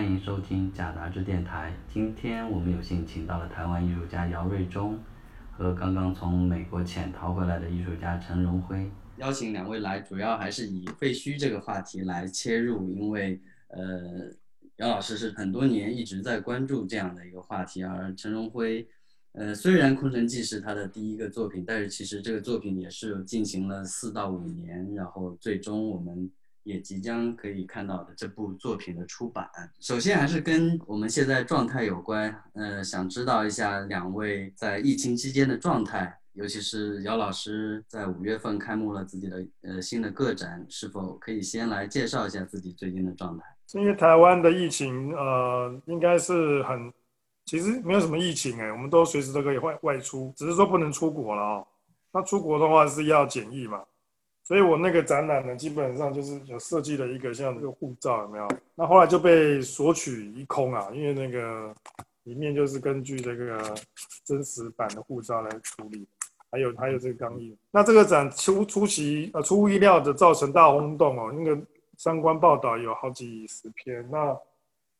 欢迎收听贾杂志电台。今天我们有幸请到了台湾艺术家姚瑞忠和刚刚从美国潜逃回来的艺术家陈荣辉，邀请两位来，主要还是以废墟这个话题来切入，因为呃，姚老师是很多年一直在关注这样的一个话题，而陈荣辉，呃，虽然《空城计》是他的第一个作品，但是其实这个作品也是进行了四到五年，然后最终我们。也即将可以看到的这部作品的出版，首先还是跟我们现在状态有关。呃，想知道一下两位在疫情期间的状态，尤其是姚老师在五月份开幕了自己的呃新的个展，是否可以先来介绍一下自己最近的状态？因为台湾的疫情，呃，应该是很，其实没有什么疫情哎，我们都随时都可以外外出，只是说不能出国了哦。那出国的话是要检疫嘛。所以我那个展览呢，基本上就是有设计了一个像这个护照，有没有？那后来就被索取一空啊，因为那个里面就是根据这个真实版的护照来处理，还有还有这个钢印。那这个展出出奇呃出乎意料的造成大轰动哦，那个相关报道有好几十篇，那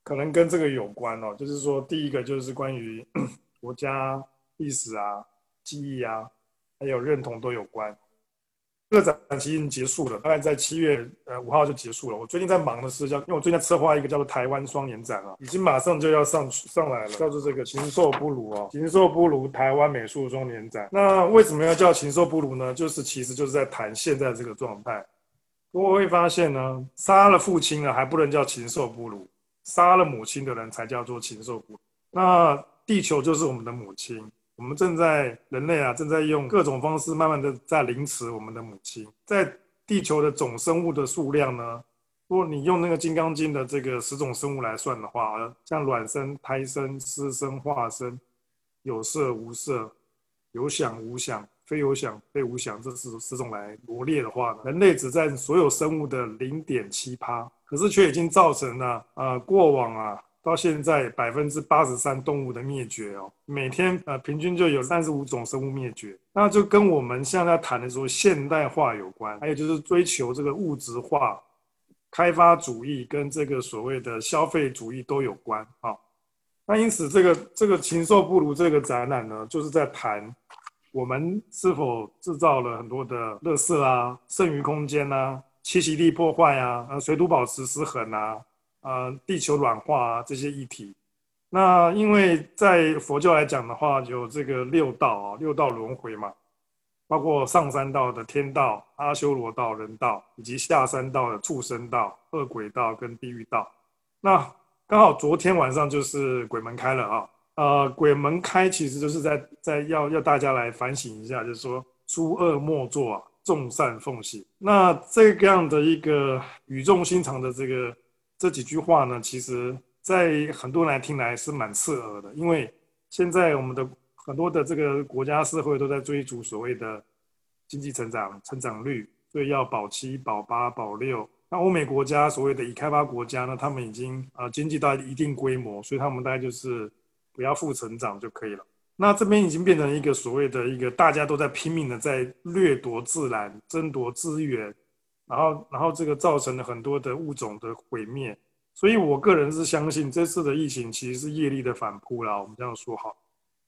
可能跟这个有关哦，就是说第一个就是关于 国家历史啊、记忆啊，还有认同都有关。这个展期已经结束了，大概在七月呃五号就结束了。我最近在忙的是叫，因为我最近在策划一个叫做台湾双年展啊，已经马上就要上上来了，叫做这个禽兽不如哦，禽兽不如台湾美术双年展。那为什么要叫禽兽不如呢？就是其实就是在谈现在这个状态。我会发现呢，杀了父亲了还不能叫禽兽不如，杀了母亲的人才叫做禽兽不如。那地球就是我们的母亲。我们正在人类啊，正在用各种方式，慢慢的在凌迟我们的母亲。在地球的总生物的数量呢，如果你用那个《金刚经》的这个十种生物来算的话，像卵生、胎生、湿生、化生，有色无色，有想无想，非有想非无想，这是十种来罗列的话，人类只占所有生物的零点七趴，可是却已经造成了啊过往啊。到现在百分之八十三动物的灭绝哦，每天呃平均就有三十五种生物灭绝，那就跟我们现在谈的说现代化有关，还有就是追求这个物质化、开发主义跟这个所谓的消费主义都有关啊。那因此这个这个禽兽不如这个展览呢，就是在谈我们是否制造了很多的垃圾啊、剩余空间啊、栖息地破坏啊、呃水土保持失衡啊。啊，地球软化啊，这些议题。那因为在佛教来讲的话，有这个六道啊，六道轮回嘛，包括上三道的天道、阿修罗道、人道，以及下三道的畜生道、恶鬼道跟地狱道。那刚好昨天晚上就是鬼门开了啊，呃，鬼门开其实就是在在要要大家来反省一下，就是说诸恶莫作啊，众善奉行。那这样的一个语重心长的这个。这几句话呢，其实在很多人来听来是蛮刺耳的，因为现在我们的很多的这个国家社会都在追逐所谓的经济成长、成长率，所以要保七、保八、保六。那欧美国家所谓的已开发国家呢，他们已经呃经济到一定规模，所以他们大概就是不要负成长就可以了。那这边已经变成一个所谓的一个大家都在拼命的在掠夺自然、争夺资源。然后，然后这个造成了很多的物种的毁灭，所以我个人是相信这次的疫情其实是业力的反扑啦。我们这样说好，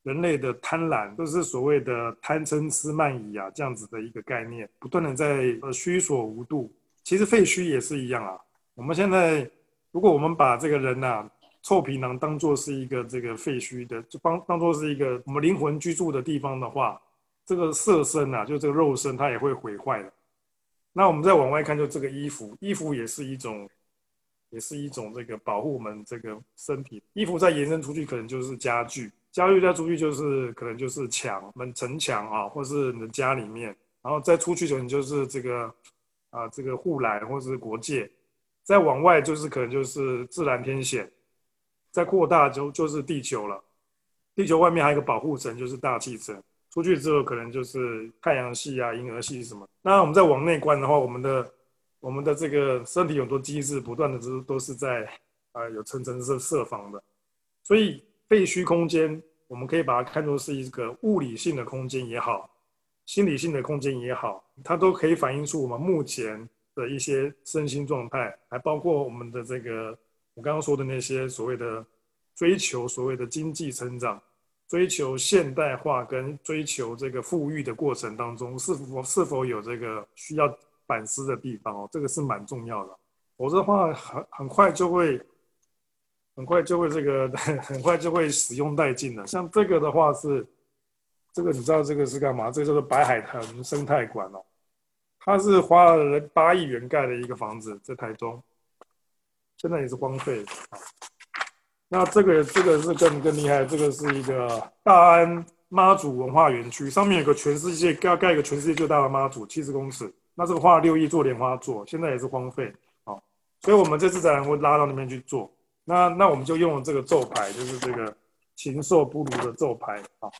人类的贪婪都是所谓的贪嗔痴慢疑啊，这样子的一个概念，不断的在呃虚所无度。其实废墟也是一样啊。我们现在如果我们把这个人呐臭皮囊当做是一个这个废墟的，就当当做是一个我们灵魂居住的地方的话，这个色身啊，就这个肉身它也会毁坏的。那我们再往外看，就这个衣服，衣服也是一种，也是一种这个保护我们这个身体。衣服再延伸出去，可能就是家具，家具再出去就是可能就是墙、门、城墙啊，或是你的家里面，然后再出去可能就是这个啊这个护栏或者是国界，再往外就是可能就是自然天险，再扩大就就是地球了。地球外面还有一个保护层，就是大气层。出去之后，可能就是太阳系啊、银河系什么。那我们再往内观的话，我们的我们的这个身体有很多机制，不断的都都是在啊有层层设设防的。所以废墟空间，我们可以把它看作是一个物理性的空间也好，心理性的空间也好，它都可以反映出我们目前的一些身心状态，还包括我们的这个我刚刚说的那些所谓的追求所谓的经济成长、追求现代化跟追求这个富裕的过程当中，是否是否有这个需要反思的地方哦？这个是蛮重要的，否则的话很很快就会很快就会这个 很快就会使用殆尽了。像这个的话是这个你知道这个是干嘛？这个叫做白海豚生态馆哦，它是花了八亿元盖的一个房子，在台中。现在也是荒废啊。那这个这个是更更厉害，这个是一个大安妈祖文化园区，上面有个全世界要盖一个全世界最大的妈祖，七十公尺。那这个花了六亿做莲花座，现在也是荒废啊。所以我们这次展览会拉到那边去做。那那我们就用了这个咒牌，就是这个禽兽不如的咒牌啊，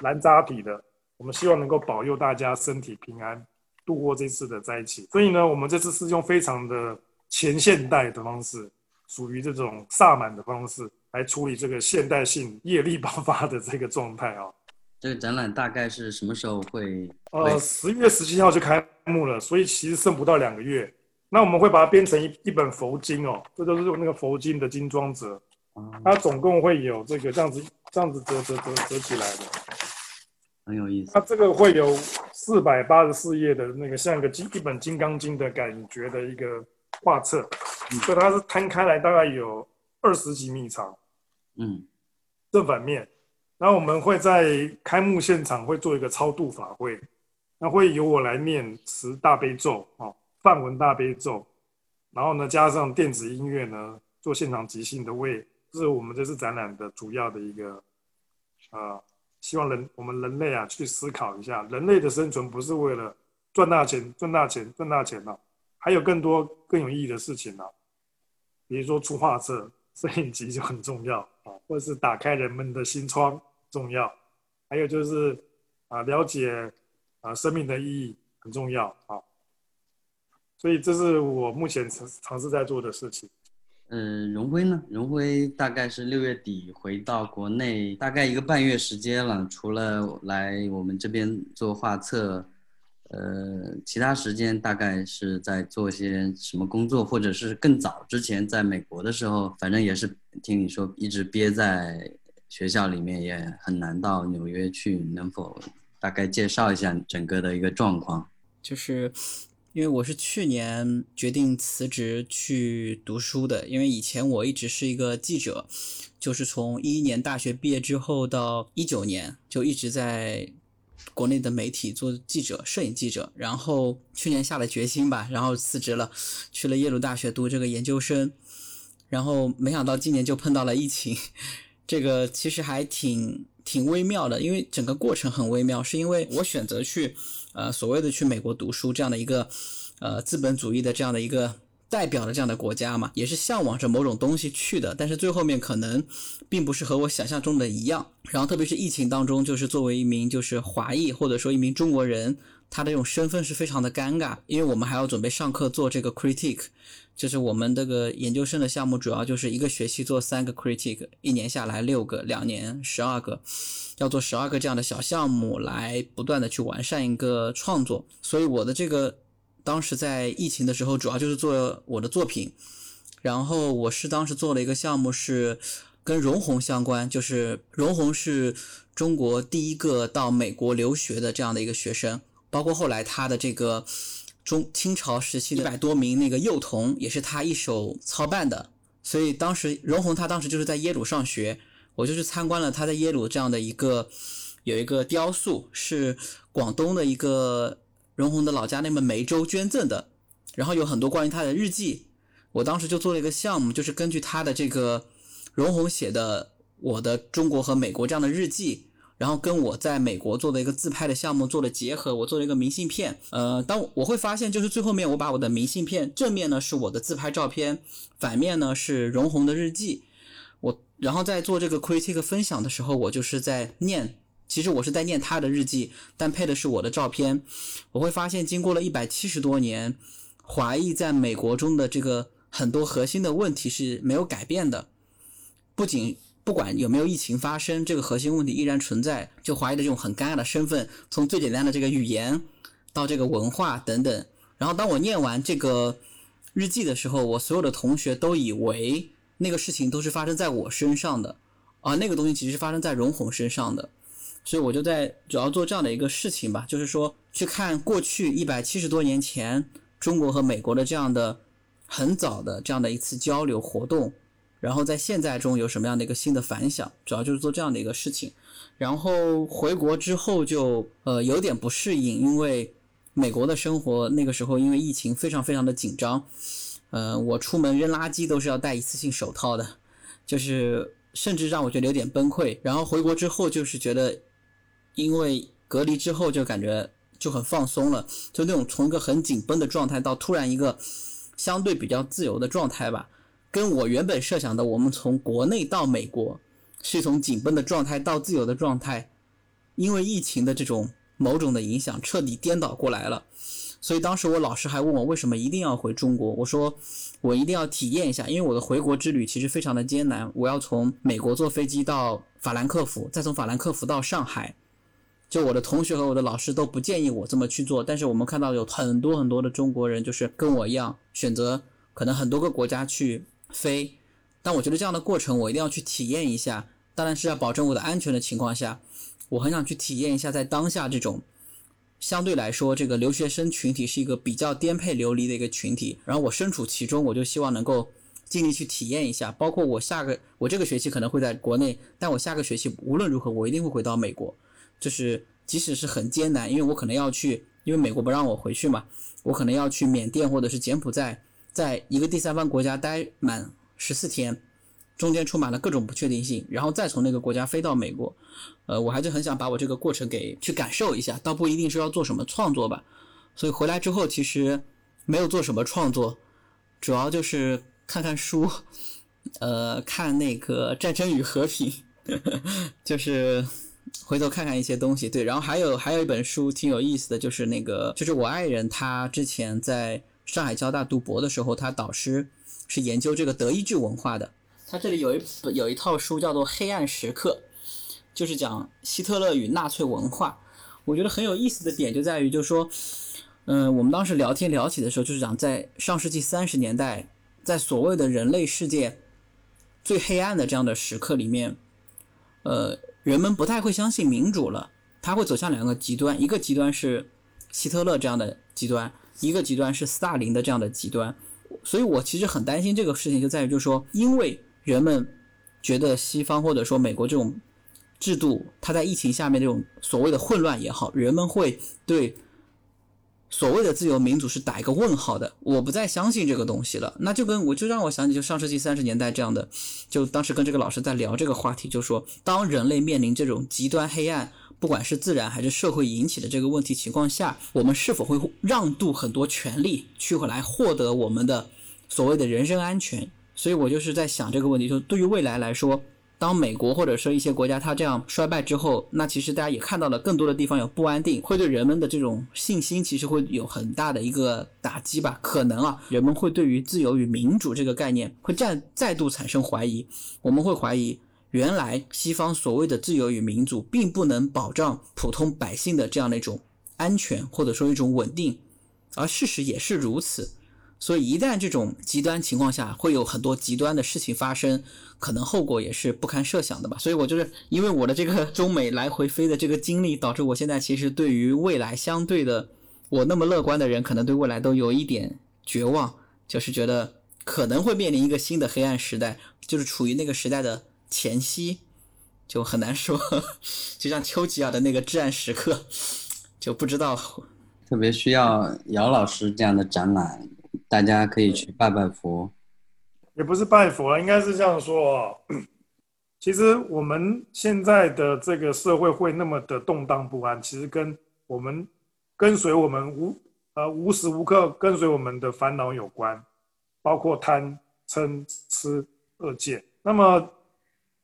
蓝扎体的。我们希望能够保佑大家身体平安，度过这次的灾情。所以呢，我们这次是用非常的。前现代的方式，属于这种萨满的方式来处理这个现代性业力爆发的这个状态啊。这个展览大概是什么时候会？呃，十月十七号就开幕了，所以其实剩不到两个月。那我们会把它编成一一本佛经哦，这都是用那个佛经的精装折。它总共会有这个这样子这样子折折折折起来的，很有意思。它这个会有四百八十四页的那个像个金一本《金刚经》的感觉的一个。画册，所以它是摊开来，大概有二十几米长，嗯，正反面。然后我们会在开幕现场会做一个超度法会，那会由我来念十大悲咒啊，梵文大悲咒，然后呢加上电子音乐呢，做现场即兴的为，这是我们这次展览的主要的一个，啊，希望人我们人类啊去思考一下，人类的生存不是为了赚大钱、赚大钱、赚大钱啊。还有更多更有意义的事情呢，比如说出画册、摄影集就很重要啊，或者是打开人们的心窗重要，还有就是啊了解啊生命的意义很重要啊，所以这是我目前尝尝试在做的事情。嗯，荣辉呢？荣辉大概是六月底回到国内，大概一个半月时间了，除了来我们这边做画册。呃，其他时间大概是在做些什么工作，或者是更早之前在美国的时候，反正也是听你说一直憋在学校里面，也很难到纽约去。能否大概介绍一下整个的一个状况？就是因为我是去年决定辞职去读书的，因为以前我一直是一个记者，就是从一一年大学毕业之后到一九年就一直在。国内的媒体做记者、摄影记者，然后去年下了决心吧，然后辞职了，去了耶鲁大学读这个研究生，然后没想到今年就碰到了疫情，这个其实还挺挺微妙的，因为整个过程很微妙，是因为我选择去呃所谓的去美国读书这样的一个呃资本主义的这样的一个。代表的这样的国家嘛，也是向往着某种东西去的，但是最后面可能并不是和我想象中的一样。然后特别是疫情当中，就是作为一名就是华裔或者说一名中国人，他的这种身份是非常的尴尬，因为我们还要准备上课做这个 critique，就是我们这个研究生的项目主要就是一个学期做三个 critique，一年下来六个，两年十二个，要做十二个这样的小项目来不断的去完善一个创作，所以我的这个。当时在疫情的时候，主要就是做我的作品，然后我是当时做了一个项目，是跟容闳相关，就是容闳是中国第一个到美国留学的这样的一个学生，包括后来他的这个中清朝时期的一百多名那个幼童也是他一手操办的，所以当时容闳他当时就是在耶鲁上学，我就去参观了他在耶鲁这样的一个有一个雕塑，是广东的一个。容闳的老家那么梅州捐赠的，然后有很多关于他的日记，我当时就做了一个项目，就是根据他的这个容闳写的我的中国和美国这样的日记，然后跟我在美国做的一个自拍的项目做了结合，我做了一个明信片。呃，当我会发现，就是最后面我把我的明信片正面呢是我的自拍照片，反面呢是容闳的日记，我然后在做这个 critique 分享的时候，我就是在念。其实我是在念他的日记，但配的是我的照片。我会发现，经过了一百七十多年，华裔在美国中的这个很多核心的问题是没有改变的。不仅不管有没有疫情发生，这个核心问题依然存在。就华裔的这种很尴尬的身份，从最简单的这个语言到这个文化等等。然后当我念完这个。日记的时候，我所有的同学都以为那个事情都是发生在我身上的，啊，那个东西其实是发生在荣宏身上的，所以我就在主要做这样的一个事情吧，就是说去看过去一百七十多年前中国和美国的这样的很早的这样的一次交流活动，然后在现在中有什么样的一个新的反响，主要就是做这样的一个事情。然后回国之后就呃有点不适应，因为美国的生活那个时候因为疫情非常非常的紧张，呃我出门扔垃圾都是要戴一次性手套的，就是甚至让我觉得有点崩溃。然后回国之后就是觉得，因为隔离之后就感觉就很放松了，就那种从一个很紧绷的状态到突然一个相对比较自由的状态吧，跟我原本设想的我们从国内到美国。是从紧绷的状态到自由的状态，因为疫情的这种某种的影响，彻底颠倒过来了。所以当时我老师还问我为什么一定要回中国，我说我一定要体验一下，因为我的回国之旅其实非常的艰难。我要从美国坐飞机到法兰克福，再从法兰克福到上海。就我的同学和我的老师都不建议我这么去做，但是我们看到有很多很多的中国人就是跟我一样，选择可能很多个国家去飞。但我觉得这样的过程我一定要去体验一下，当然是要保证我的安全的情况下，我很想去体验一下在当下这种相对来说这个留学生群体是一个比较颠沛流离的一个群体，然后我身处其中，我就希望能够尽力去体验一下。包括我下个我这个学期可能会在国内，但我下个学期无论如何我一定会回到美国，就是即使是很艰难，因为我可能要去，因为美国不让我回去嘛，我可能要去缅甸或者是柬埔寨，在一个第三方国家待满。十四天，中间充满了各种不确定性，然后再从那个国家飞到美国，呃，我还是很想把我这个过程给去感受一下，倒不一定是要做什么创作吧。所以回来之后其实没有做什么创作，主要就是看看书，呃，看那个《战争与和平》，就是回头看看一些东西。对，然后还有还有一本书挺有意思的，就是那个就是我爱人他之前在上海交大读博的时候，他导师。是研究这个德意志文化的。他这里有一本有一套书叫做《黑暗时刻》，就是讲希特勒与纳粹文化。我觉得很有意思的点就在于，就是说，嗯，我们当时聊天聊起的时候，就是讲在上世纪三十年代，在所谓的人类世界最黑暗的这样的时刻里面，呃，人们不太会相信民主了，他会走向两个极端，一个极端是希特勒这样的极端，一个极端是斯大林的这样的极端。所以我其实很担心这个事情，就在于就是说，因为人们觉得西方或者说美国这种制度，它在疫情下面这种所谓的混乱也好，人们会对所谓的自由民主是打一个问号的。我不再相信这个东西了，那就跟我就让我想起就上世纪三十年代这样的，就当时跟这个老师在聊这个话题，就说当人类面临这种极端黑暗。不管是自然还是社会引起的这个问题情况下，我们是否会让渡很多权利去来获得我们的所谓的人身安全？所以我就是在想这个问题，就对于未来来说，当美国或者说一些国家它这样衰败之后，那其实大家也看到了更多的地方有不安定，会对人们的这种信心其实会有很大的一个打击吧？可能啊，人们会对于自由与民主这个概念会再再度产生怀疑，我们会怀疑。原来西方所谓的自由与民主，并不能保障普通百姓的这样的一种安全，或者说一种稳定，而事实也是如此。所以一旦这种极端情况下，会有很多极端的事情发生，可能后果也是不堪设想的吧。所以我就是因为我的这个中美来回飞的这个经历，导致我现在其实对于未来相对的，我那么乐观的人，可能对未来都有一点绝望，就是觉得可能会面临一个新的黑暗时代，就是处于那个时代的。前夕就很难说，就像丘吉尔的那个至暗时刻，就不知道。特别需要姚老师这样的展览，大家可以去拜拜佛。也不是拜佛了，应该是这样说。其实我们现在的这个社会会那么的动荡不安，其实跟我们跟随我们无呃无时无刻跟随我们的烦恼有关，包括贪嗔痴恶戒。那么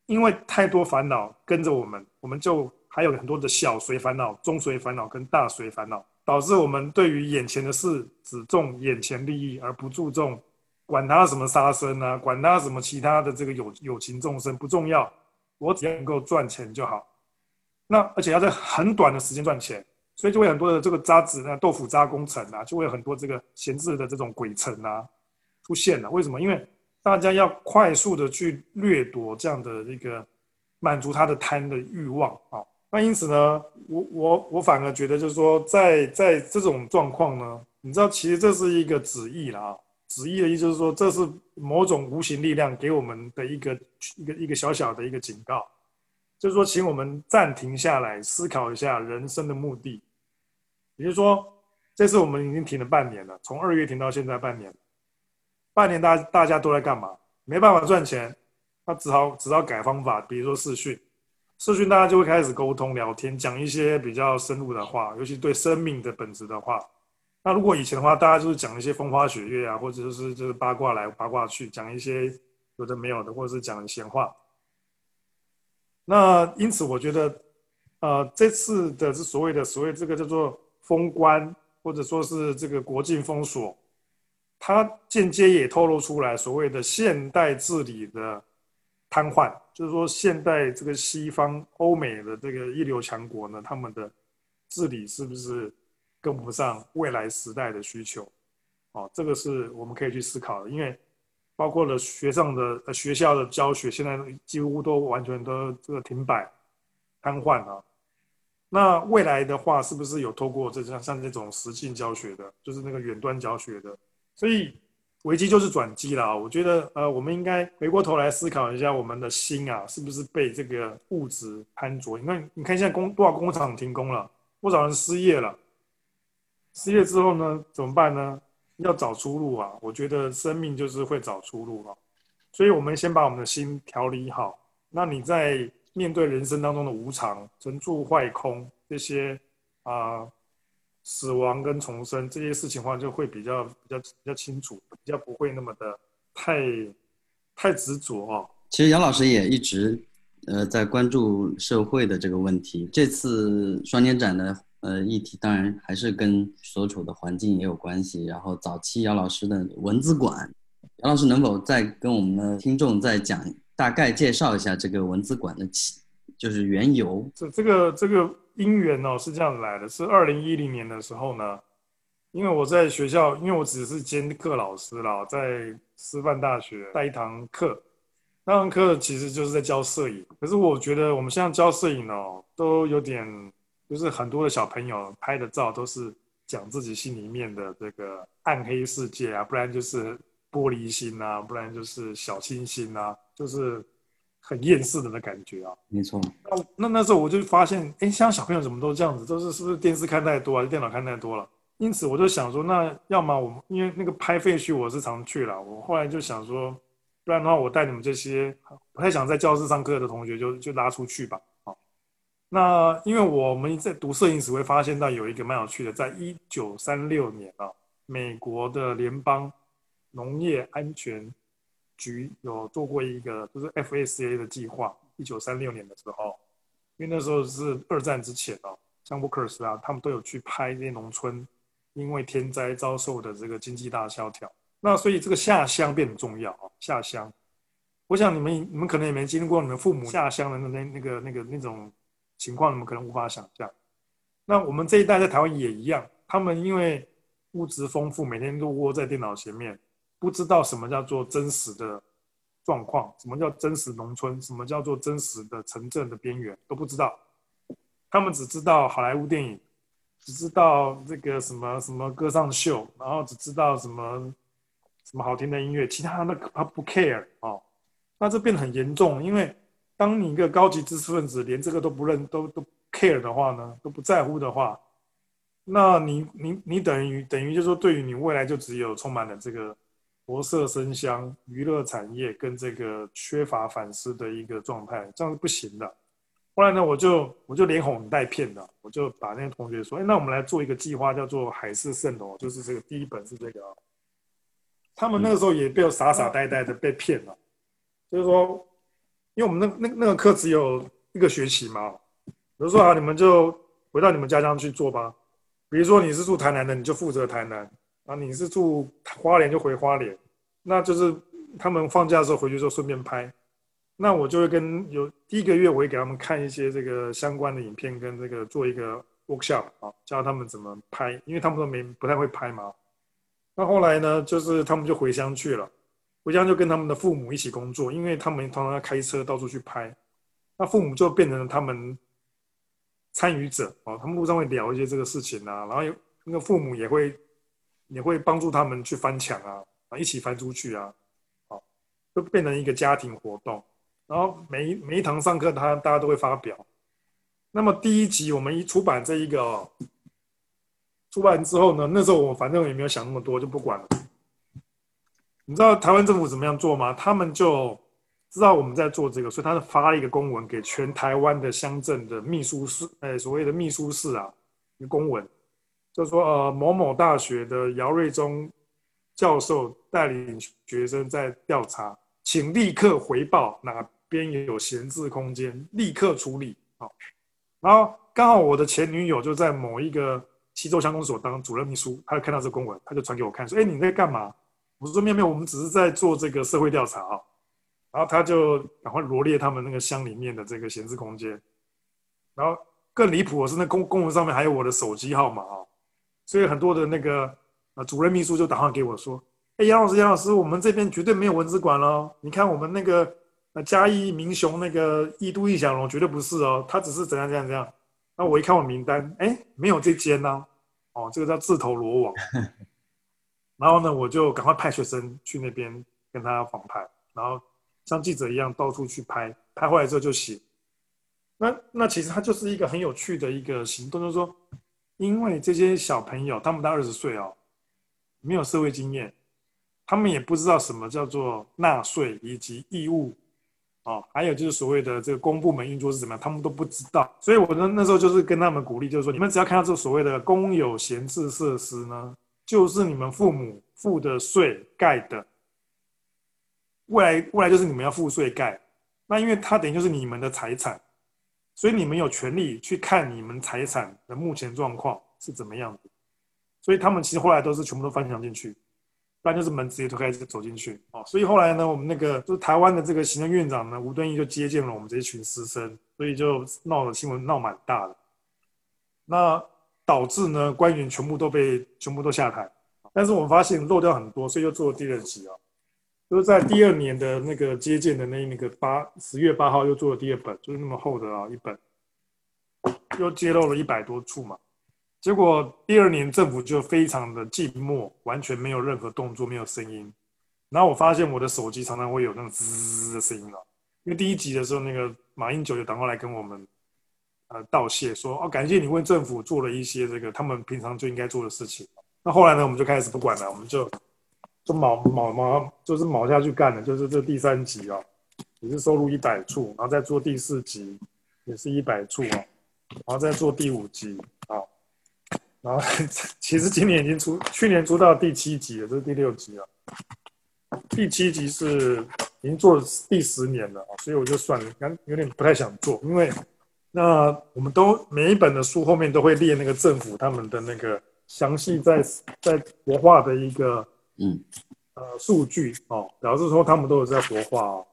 因为太多烦恼跟着我们，我们就还有很多的小随烦恼、中随烦恼跟大随烦恼，导致我们对于眼前的事只重眼前利益，而不注重管他什么杀生啊，管他什么其他的这个有有情众生不重要，我只要能够赚钱就好。那而且要在很短的时间赚钱，所以就会很多的这个渣子、那豆腐渣工程啊，就会有很多这个闲置的这种鬼城啊，出现了。为什么？因为大家要快速的去掠夺这样的一个满足他的贪的欲望啊。那因此呢，我我我反而觉得就是说，在在这种状况呢，你知道，其实这是一个旨意了啊。旨意的意思是说，这是某种无形力量给我们的一个一个一个小小的一个警告，就是说，请我们暂停下来思考一下人生的目的。也就是说，这次我们已经停了半年了，从二月停到现在半年，半年大大家都在干嘛？没办法赚钱，那只好只好改方法，比如说试训。社群大家就会开始沟通聊天，讲一些比较深入的话，尤其对生命的本质的话。那如果以前的话，大家就是讲一些风花雪月啊，或者就是就是八卦来八卦去，讲一些有的没有的，或者是讲闲话。那因此，我觉得，呃，这次的是所谓的所谓这个叫做封关，或者说是这个国境封锁，它间接也透露出来所谓的现代治理的瘫痪。就是说，现代这个西方欧美的这个一流强国呢，他们的治理是不是跟不上未来时代的需求？哦，这个是我们可以去思考的。因为包括了学上的呃学校的教学，现在几乎都完全都这个停摆、瘫痪了。那未来的话，是不是有透过这像像这种实境教学的，就是那个远端教学的？所以。危机就是转机了啊！我觉得，呃，我们应该回过头来思考一下，我们的心啊，是不是被这个物质攀着？你看，你看现在工多少工厂停工了，多少人失业了？失业之后呢，怎么办呢？要找出路啊！我觉得生命就是会找出路了，所以我们先把我们的心调理好。那你在面对人生当中的无常、成住坏空这些啊。死亡跟重生这些事情的话，就会比较比较比较清楚，比较不会那么的太太执着哦。其实杨老师也一直呃在关注社会的这个问题。这次双年展的呃议题，当然还是跟所处的环境也有关系。然后早期杨老师的文字馆，杨老师能否再跟我们的听众再讲大概介绍一下这个文字馆的起，就是缘由？这这个这个。因缘哦是这样来的，是二零一零年的时候呢，因为我在学校，因为我只是兼课老师啦，在师范大学带一堂课，那堂课其实就是在教摄影。可是我觉得我们现在教摄影哦，都有点，就是很多的小朋友拍的照都是讲自己心里面的这个暗黑世界啊，不然就是玻璃心啊，不然就是小清新啊，就是。很厌世的那感觉啊，没错。那那那时候我就发现，哎，现在小朋友怎么都这样子，都是是不是电视看太多，还是电脑看太多了？因此我就想说，那要么我们因为那个拍废墟我是常去了，我后来就想说，不然的话我带你们这些不太想在教室上课的同学就就拉出去吧。好，那因为我们在读摄影史会发现到有一个蛮有趣的，在一九三六年啊，美国的联邦农业安全。局有做过一个，就是 FACA 的计划。一九三六年的时候，因为那时候是二战之前哦，像 Workers 啊，他们都有去拍这些农村因为天灾遭受的这个经济大萧条。那所以这个下乡变得重要啊，下乡。我想你们你们可能也没经历过你们父母下乡的那那那个那个那种情况，你们可能无法想象。那我们这一代在台湾也一样，他们因为物质丰富，每天都窝在电脑前面。不知道什么叫做真实的状况，什么叫真实农村，什么叫做真实的城镇的边缘都不知道。他们只知道好莱坞电影，只知道这个什么什么歌唱秀，然后只知道什么什么好听的音乐，其他的他不 care 哦。那这变得很严重，因为当你一个高级知识分子连这个都不认都都 care 的话呢，都不在乎的话，那你你你等于等于就说对于你未来就只有充满了这个。活色生香，娱乐产业跟这个缺乏反思的一个状态，这样是不行的。后来呢，我就我就连哄带骗的，我就把那些同学说：“哎，那我们来做一个计划，叫做海市蜃楼，就是这个第一本是这个。”他们那个时候也被我傻傻呆呆的被骗了，就是说，因为我们那那那个课只有一个学期嘛，比如说啊，你们就回到你们家乡去做吧。比如说你是住台南的，你就负责台南。啊，你是住花莲就回花莲，那就是他们放假的时候回去之后顺便拍，那我就会跟有第一个月我会给他们看一些这个相关的影片，跟这个做一个 workshop 啊，教他们怎么拍，因为他们都没不太会拍嘛。那后来呢，就是他们就回乡去了，回乡就跟他们的父母一起工作，因为他们常常要开车到处去拍，那父母就变成了他们参与者哦，他们路上会聊一些这个事情啊，然后那个父母也会也会帮助他们去翻墙啊，啊，一起翻出去啊，好，就变成一个家庭活动。然后每每一堂上课，他大家都会发表。那么第一集我们一出版这一个哦，出版之后呢，那时候我反正也没有想那么多，就不管了。你知道台湾政府怎么样做吗？他们就知道我们在做这个，所以他发了一个公文给全台湾的乡镇的秘书室，哎，所谓的秘书室啊，一个公文，就说呃某某大学的姚瑞忠教授带领学生在调查，请立刻回报哪边有闲置空间，立刻处理。好。然后刚好我的前女友就在某一个西周乡公所当主任秘书，她看到这公文，她就传给我看，说：“哎，你在干嘛？”我说：“没有没有，我们只是在做这个社会调查啊。”然后他就赶快罗列他们那个乡里面的这个闲置空间。然后更离谱的是，那公公文上面还有我的手机号码啊，所以很多的那个呃主任秘书就打电话给我说：“哎，杨老师，杨老师，我们这边绝对没有文字馆了，你看我们那个。”那嘉义民雄那个一都一祥龙绝对不是哦，他只是怎样怎样怎样。那我一看我名单，哎，没有这间呢。哦，这个叫自投罗网。然后呢，我就赶快派学生去那边跟他访拍，然后像记者一样到处去拍，拍回来之后就写。那那其实他就是一个很有趣的一个行动，就是说，因为这些小朋友他们到二十岁哦，没有社会经验，他们也不知道什么叫做纳税以及义务。哦，还有就是所谓的这个公部门运作是怎么样，他们都不知道。所以我那那时候就是跟他们鼓励，就是说，你们只要看到这所谓的公有闲置设施呢，就是你们父母付的税盖的，未来未来就是你们要付税盖。那因为它等于就是你们的财产，所以你们有权利去看你们财产的目前状况是怎么样的。所以他们其实后来都是全部都翻墙进去。不然就是门直接推开就走进去哦，所以后来呢，我们那个就是台湾的这个行政院长呢，吴敦义就接见了我们这一群师生，所以就闹的新闻，闹蛮大的。那导致呢，官员全部都被全部都下台。但是我们发现漏掉很多，所以又做了第二集啊，就是在第二年的那个接见的那那个八十月八号又做了第二本，就是那么厚的啊一本，又揭露了一百多处嘛。结果第二年政府就非常的静默，完全没有任何动作，没有声音。然后我发现我的手机常常会有那种滋滋的声音了，因为第一集的时候，那个马英九就打过来跟我们呃道谢，说哦感谢你为政府做了一些这个他们平常就应该做的事情。那后来呢，我们就开始不管了，我们就就卯卯卯就是卯下去干的，就是这第三集啊，也是收入一百处，然后再做第四集也是一百处啊，然后再做第五集啊。然后 其实今年已经出，去年出到第七集了，这是第六集了。第七集是已经做第十年了啊，所以我就算了，刚有点不太想做，因为那我们都每一本的书后面都会列那个政府他们的那个详细在在国画的一个嗯呃数据哦，表示说他们都有在活化哦，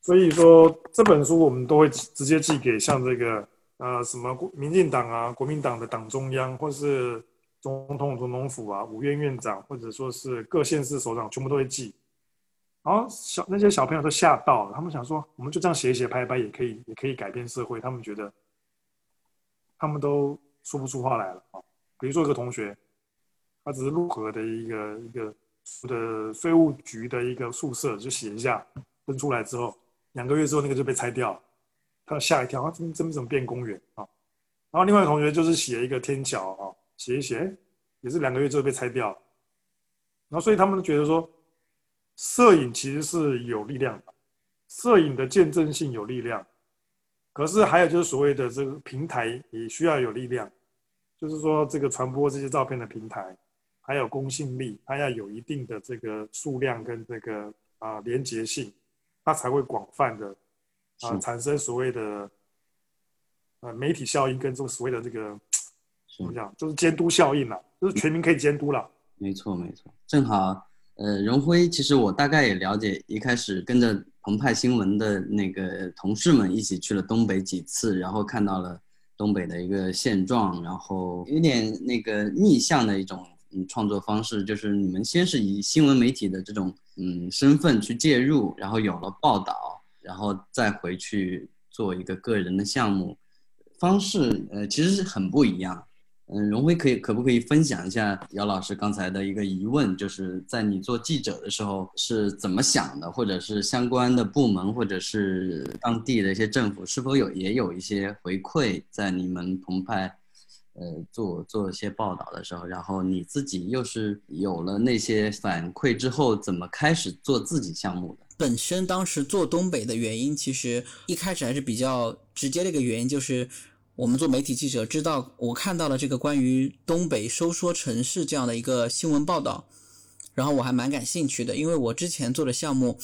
所以说这本书我们都会直接寄给像这个。呃，什么国民进党啊，国民党的党中央，或是总统、总统府啊，五院院长，或者说是各县市首长，全部都会记。然后小那些小朋友都吓到了，他们想说，我们就这样写一写、拍一拍，也可以，也可以改变社会。他们觉得，他们都说不出话来了啊。比如说一个同学，他只是入河的一个一个的税务局的一个宿舍，就写一下，分出来之后，两个月之后那个就被拆掉。他吓一跳，他怎么怎么怎么变公园啊？然后另外一个同学就是写一个天桥啊，写一写，也是两个月之后被拆掉。然后所以他们觉得说，摄影其实是有力量的，摄影的见证性有力量。可是还有就是所谓的这个平台也需要有力量，就是说这个传播这些照片的平台，还有公信力，它要有一定的这个数量跟这个啊连结性，它才会广泛的。啊，产生所谓的呃媒体效应，跟这种所谓的这个怎么讲，就是监督效应了，就是全民可以监督了。没错，没错，正好，呃，荣辉，其实我大概也了解，一开始跟着澎湃新闻的那个同事们一起去了东北几次，然后看到了东北的一个现状，然后有点那个逆向的一种嗯创作方式，就是你们先是以新闻媒体的这种嗯身份去介入，然后有了报道，然后再回去做一个个人的项目，方式呃其实是很不一样。嗯，荣辉可以可不可以分享一下姚老师刚才的一个疑问，就是在你做记者的时候是怎么想的，或者是相关的部门或者是当地的一些政府是否有也有一些回馈，在你们澎湃，呃，做做一些报道的时候，然后你自己又是有了那些反馈之后，怎么开始做自己项目的？本身当时做东北的原因，其实一开始还是比较直接的一个原因，就是。我们做媒体记者，知道我看到了这个关于东北收缩城市这样的一个新闻报道，然后我还蛮感兴趣的，因为我之前做的项目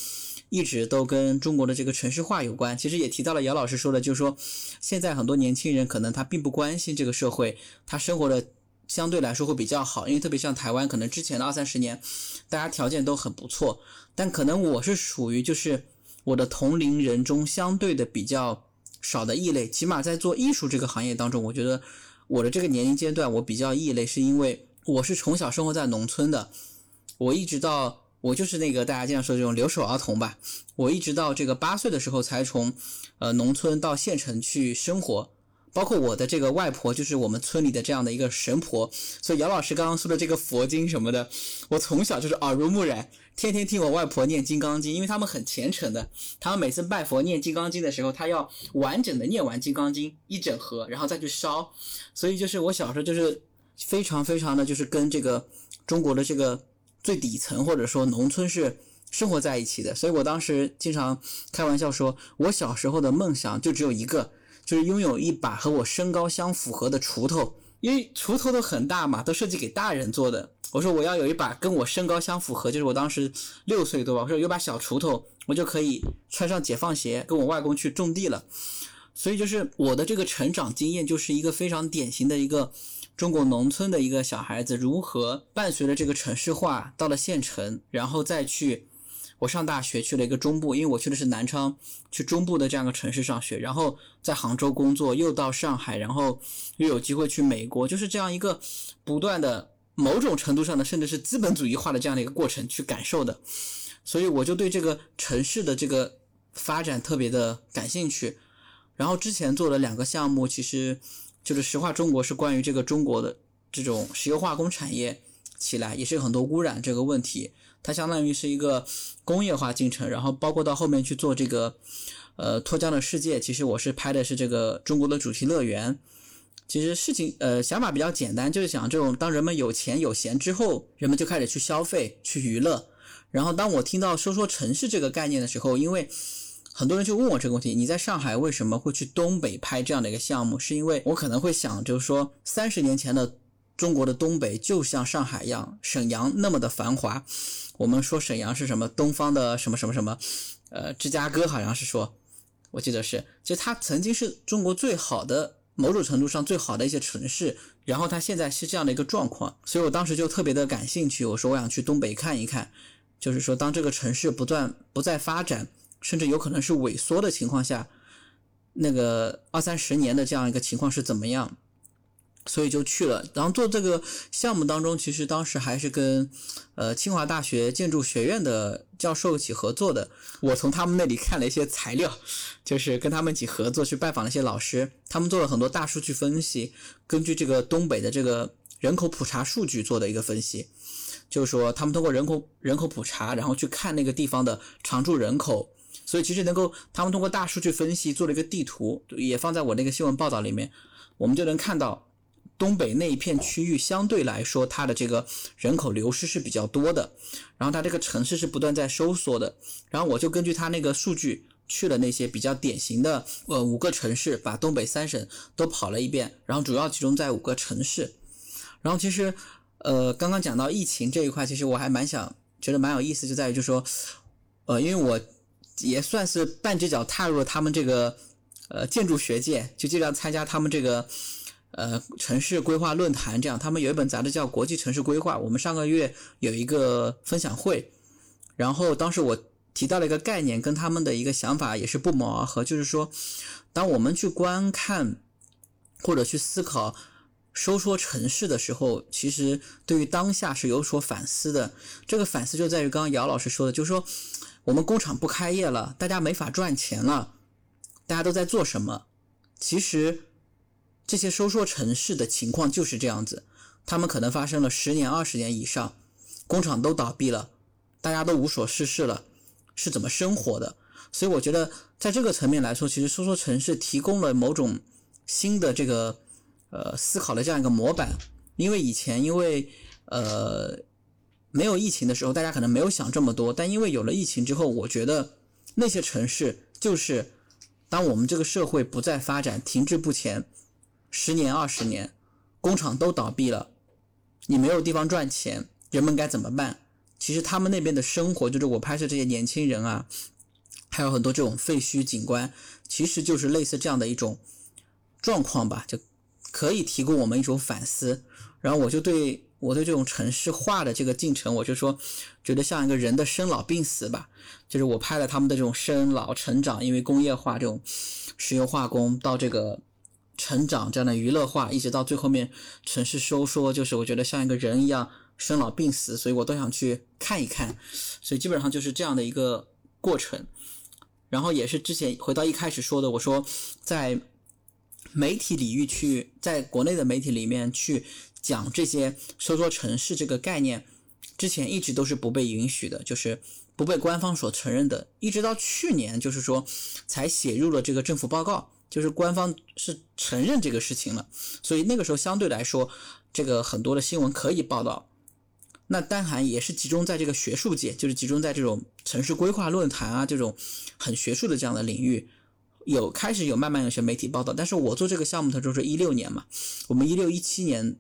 一直都跟中国的这个城市化有关。其实也提到了姚老师说的，就是说现在很多年轻人可能他并不关心这个社会，他生活的相对来说会比较好，因为特别像台湾，可能之前的二三十年大家条件都很不错，但可能我是属于就是我的同龄人中相对的比较。少的异类，起码在做艺术这个行业当中，我觉得我的这个年龄阶段我比较异类，是因为我是从小生活在农村的，我一直到我就是那个大家经常说这种留守儿童吧，我一直到这个八岁的时候才从呃农村到县城去生活。包括我的这个外婆，就是我们村里的这样的一个神婆，所以姚老师刚刚说的这个佛经什么的，我从小就是耳濡目染，天天听我外婆念《金刚经》，因为他们很虔诚的，他们每次拜佛念《金刚经》的时候，他要完整的念完《金刚经》一整盒，然后再去烧，所以就是我小时候就是非常非常的就是跟这个中国的这个最底层或者说农村是生活在一起的，所以我当时经常开玩笑说，我小时候的梦想就只有一个。就是拥有一把和我身高相符合的锄头，因为锄头都很大嘛，都设计给大人做的。我说我要有一把跟我身高相符合，就是我当时六岁多吧。我说有把小锄头，我就可以穿上解放鞋，跟我外公去种地了。所以就是我的这个成长经验，就是一个非常典型的一个中国农村的一个小孩子，如何伴随着这个城市化到了县城，然后再去。我上大学去了一个中部，因为我去的是南昌，去中部的这样一个城市上学，然后在杭州工作，又到上海，然后又有机会去美国，就是这样一个不断的某种程度上的，甚至是资本主义化的这样的一个过程去感受的，所以我就对这个城市的这个发展特别的感兴趣。然后之前做了两个项目，其实就是石化中国是关于这个中国的这种石油化工产业起来，也是有很多污染这个问题。它相当于是一个工业化进程，然后包括到后面去做这个，呃，脱缰的世界。其实我是拍的是这个中国的主题乐园。其实事情，呃，想法比较简单，就是想这种当人们有钱有闲之后，人们就开始去消费、去娱乐。然后当我听到收缩城市这个概念的时候，因为很多人就问我这个问题：你在上海为什么会去东北拍这样的一个项目？是因为我可能会想，就是说三十年前的。中国的东北就像上海一样，沈阳那么的繁华。我们说沈阳是什么？东方的什么什么什么？呃，芝加哥好像是说，我记得是，其实它曾经是中国最好的，某种程度上最好的一些城市。然后它现在是这样的一个状况，所以我当时就特别的感兴趣。我说我想去东北看一看，就是说当这个城市不断不再发展，甚至有可能是萎缩的情况下，那个二三十年的这样一个情况是怎么样？所以就去了，然后做这个项目当中，其实当时还是跟，呃，清华大学建筑学院的教授一起合作的。我从他们那里看了一些材料，就是跟他们一起合作去拜访了一些老师，他们做了很多大数据分析，根据这个东北的这个人口普查数据做的一个分析，就是说他们通过人口人口普查，然后去看那个地方的常住人口，所以其实能够他们通过大数据分析做了一个地图，也放在我那个新闻报道里面，我们就能看到。东北那一片区域相对来说，它的这个人口流失是比较多的，然后它这个城市是不断在收缩的。然后我就根据它那个数据去了那些比较典型的呃五个城市，把东北三省都跑了一遍，然后主要集中在五个城市。然后其实呃刚刚讲到疫情这一块，其实我还蛮想觉得蛮有意思，就在于就是说呃因为我也算是半只脚踏入了他们这个呃建筑学界，就经常参加他们这个。呃，城市规划论坛这样，他们有一本杂志叫《国际城市规划》。我们上个月有一个分享会，然后当时我提到了一个概念，跟他们的一个想法也是不谋而合，就是说，当我们去观看或者去思考收缩城市的时候，其实对于当下是有所反思的。这个反思就在于刚刚姚老师说的，就是说我们工厂不开业了，大家没法赚钱了，大家都在做什么？其实这些收缩城市的情况就是这样子，他们可能发生了十年、二十年以上，工厂都倒闭了，大家都无所事事了，是怎么生活的？所以我觉得在这个层面来说，其实收缩城市提供了某种新的这个。呃，思考的这样一个模板，因为以前因为呃没有疫情的时候，大家可能没有想这么多，但因为有了疫情之后，我觉得那些城市就是当我们这个社会不再发展、停滞不前，十年、二十年，工厂都倒闭了，你没有地方赚钱，人们该怎么办？其实他们那边的生活，就是我拍摄这些年轻人啊，还有很多这种废墟景观，其实就是类似这样的一种状况吧，就。可以提供我们一种反思，然后我就对我对这种城市化的这个进程，我就说，觉得像一个人的生老病死吧，就是我拍了他们的这种生老成长，因为工业化这种石油化工到这个成长这样的娱乐化，一直到最后面城市收缩，就是我觉得像一个人一样生老病死，所以我都想去看一看，所以基本上就是这样的一个过程，然后也是之前回到一开始说的，我说在。媒体领域去，在国内的媒体里面去讲这些收缩城市这个概念，之前一直都是不被允许的，就是不被官方所承认的。一直到去年，就是说才写入了这个政府报告，就是官方是承认这个事情了。所以那个时候相对来说，这个很多的新闻可以报道。那单含也是集中在这个学术界，就是集中在这种城市规划论坛啊这种很学术的这样的领域。有开始有慢慢有些媒体报道，但是我做这个项目的时候是一六年嘛，我们一六一七年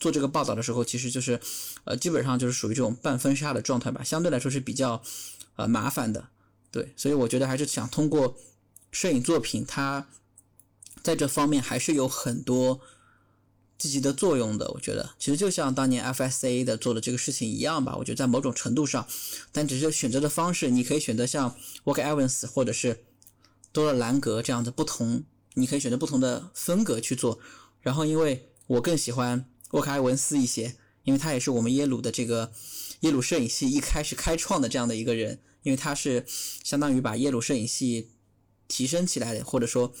做这个报道的时候，其实就是，呃，基本上就是属于这种半封杀的状态吧，相对来说是比较，呃，麻烦的，对，所以我觉得还是想通过摄影作品，它在这方面还是有很多积极的作用的，我觉得其实就像当年 FSA 的做的这个事情一样吧，我觉得在某种程度上，但只是选择的方式，你可以选择像 Walker Evans 或者是。多了兰格这样的不同，你可以选择不同的风格去做。然后，因为我更喜欢沃克埃文斯一些，因为他也是我们耶鲁的这个耶鲁摄影系一开始开创的这样的一个人，因为他是相当于把耶鲁摄影系提升起来的，或者说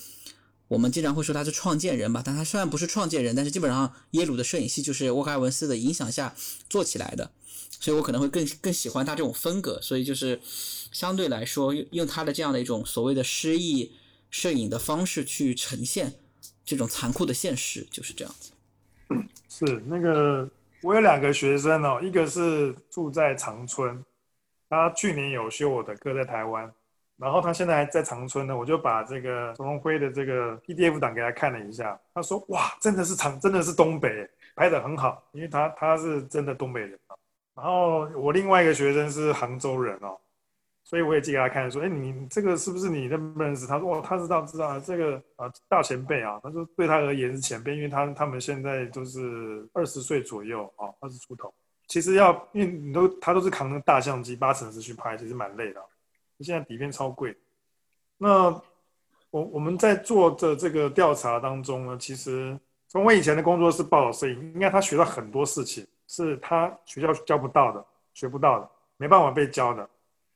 我们经常会说他是创建人吧。但他虽然不是创建人，但是基本上耶鲁的摄影系就是沃克埃文斯的影响下做起来的，所以我可能会更更喜欢他这种风格。所以就是。相对来说，用用他的这样的一种所谓的诗意摄影的方式去呈现这种残酷的现实，就是这样子。是那个，我有两个学生哦，一个是住在长春，他去年有修我的课在台湾，然后他现在还在长春呢，我就把这个陈龙辉的这个 PDF 档给他看了一下，他说：“哇，真的是长，真的是东北，拍的很好，因为他他是真的东北人。”然后我另外一个学生是杭州人哦。所以我也寄给他看，说：“哎，你这个是不是你认不认识？”他说：“哦，他知道，知道这个啊，大前辈啊。”他说：“对他而言是前辈，因为他他们现在都是二十岁左右啊，二十出头。其实要，因为你都他都是扛着大相机、八成是去拍，其实蛮累的。现在底片超贵。那我我们在做的这个调查当中呢，其实从我以前的工作是报道摄影，应该他学到很多事情，是他学校教不到的，学不到的，没办法被教的。”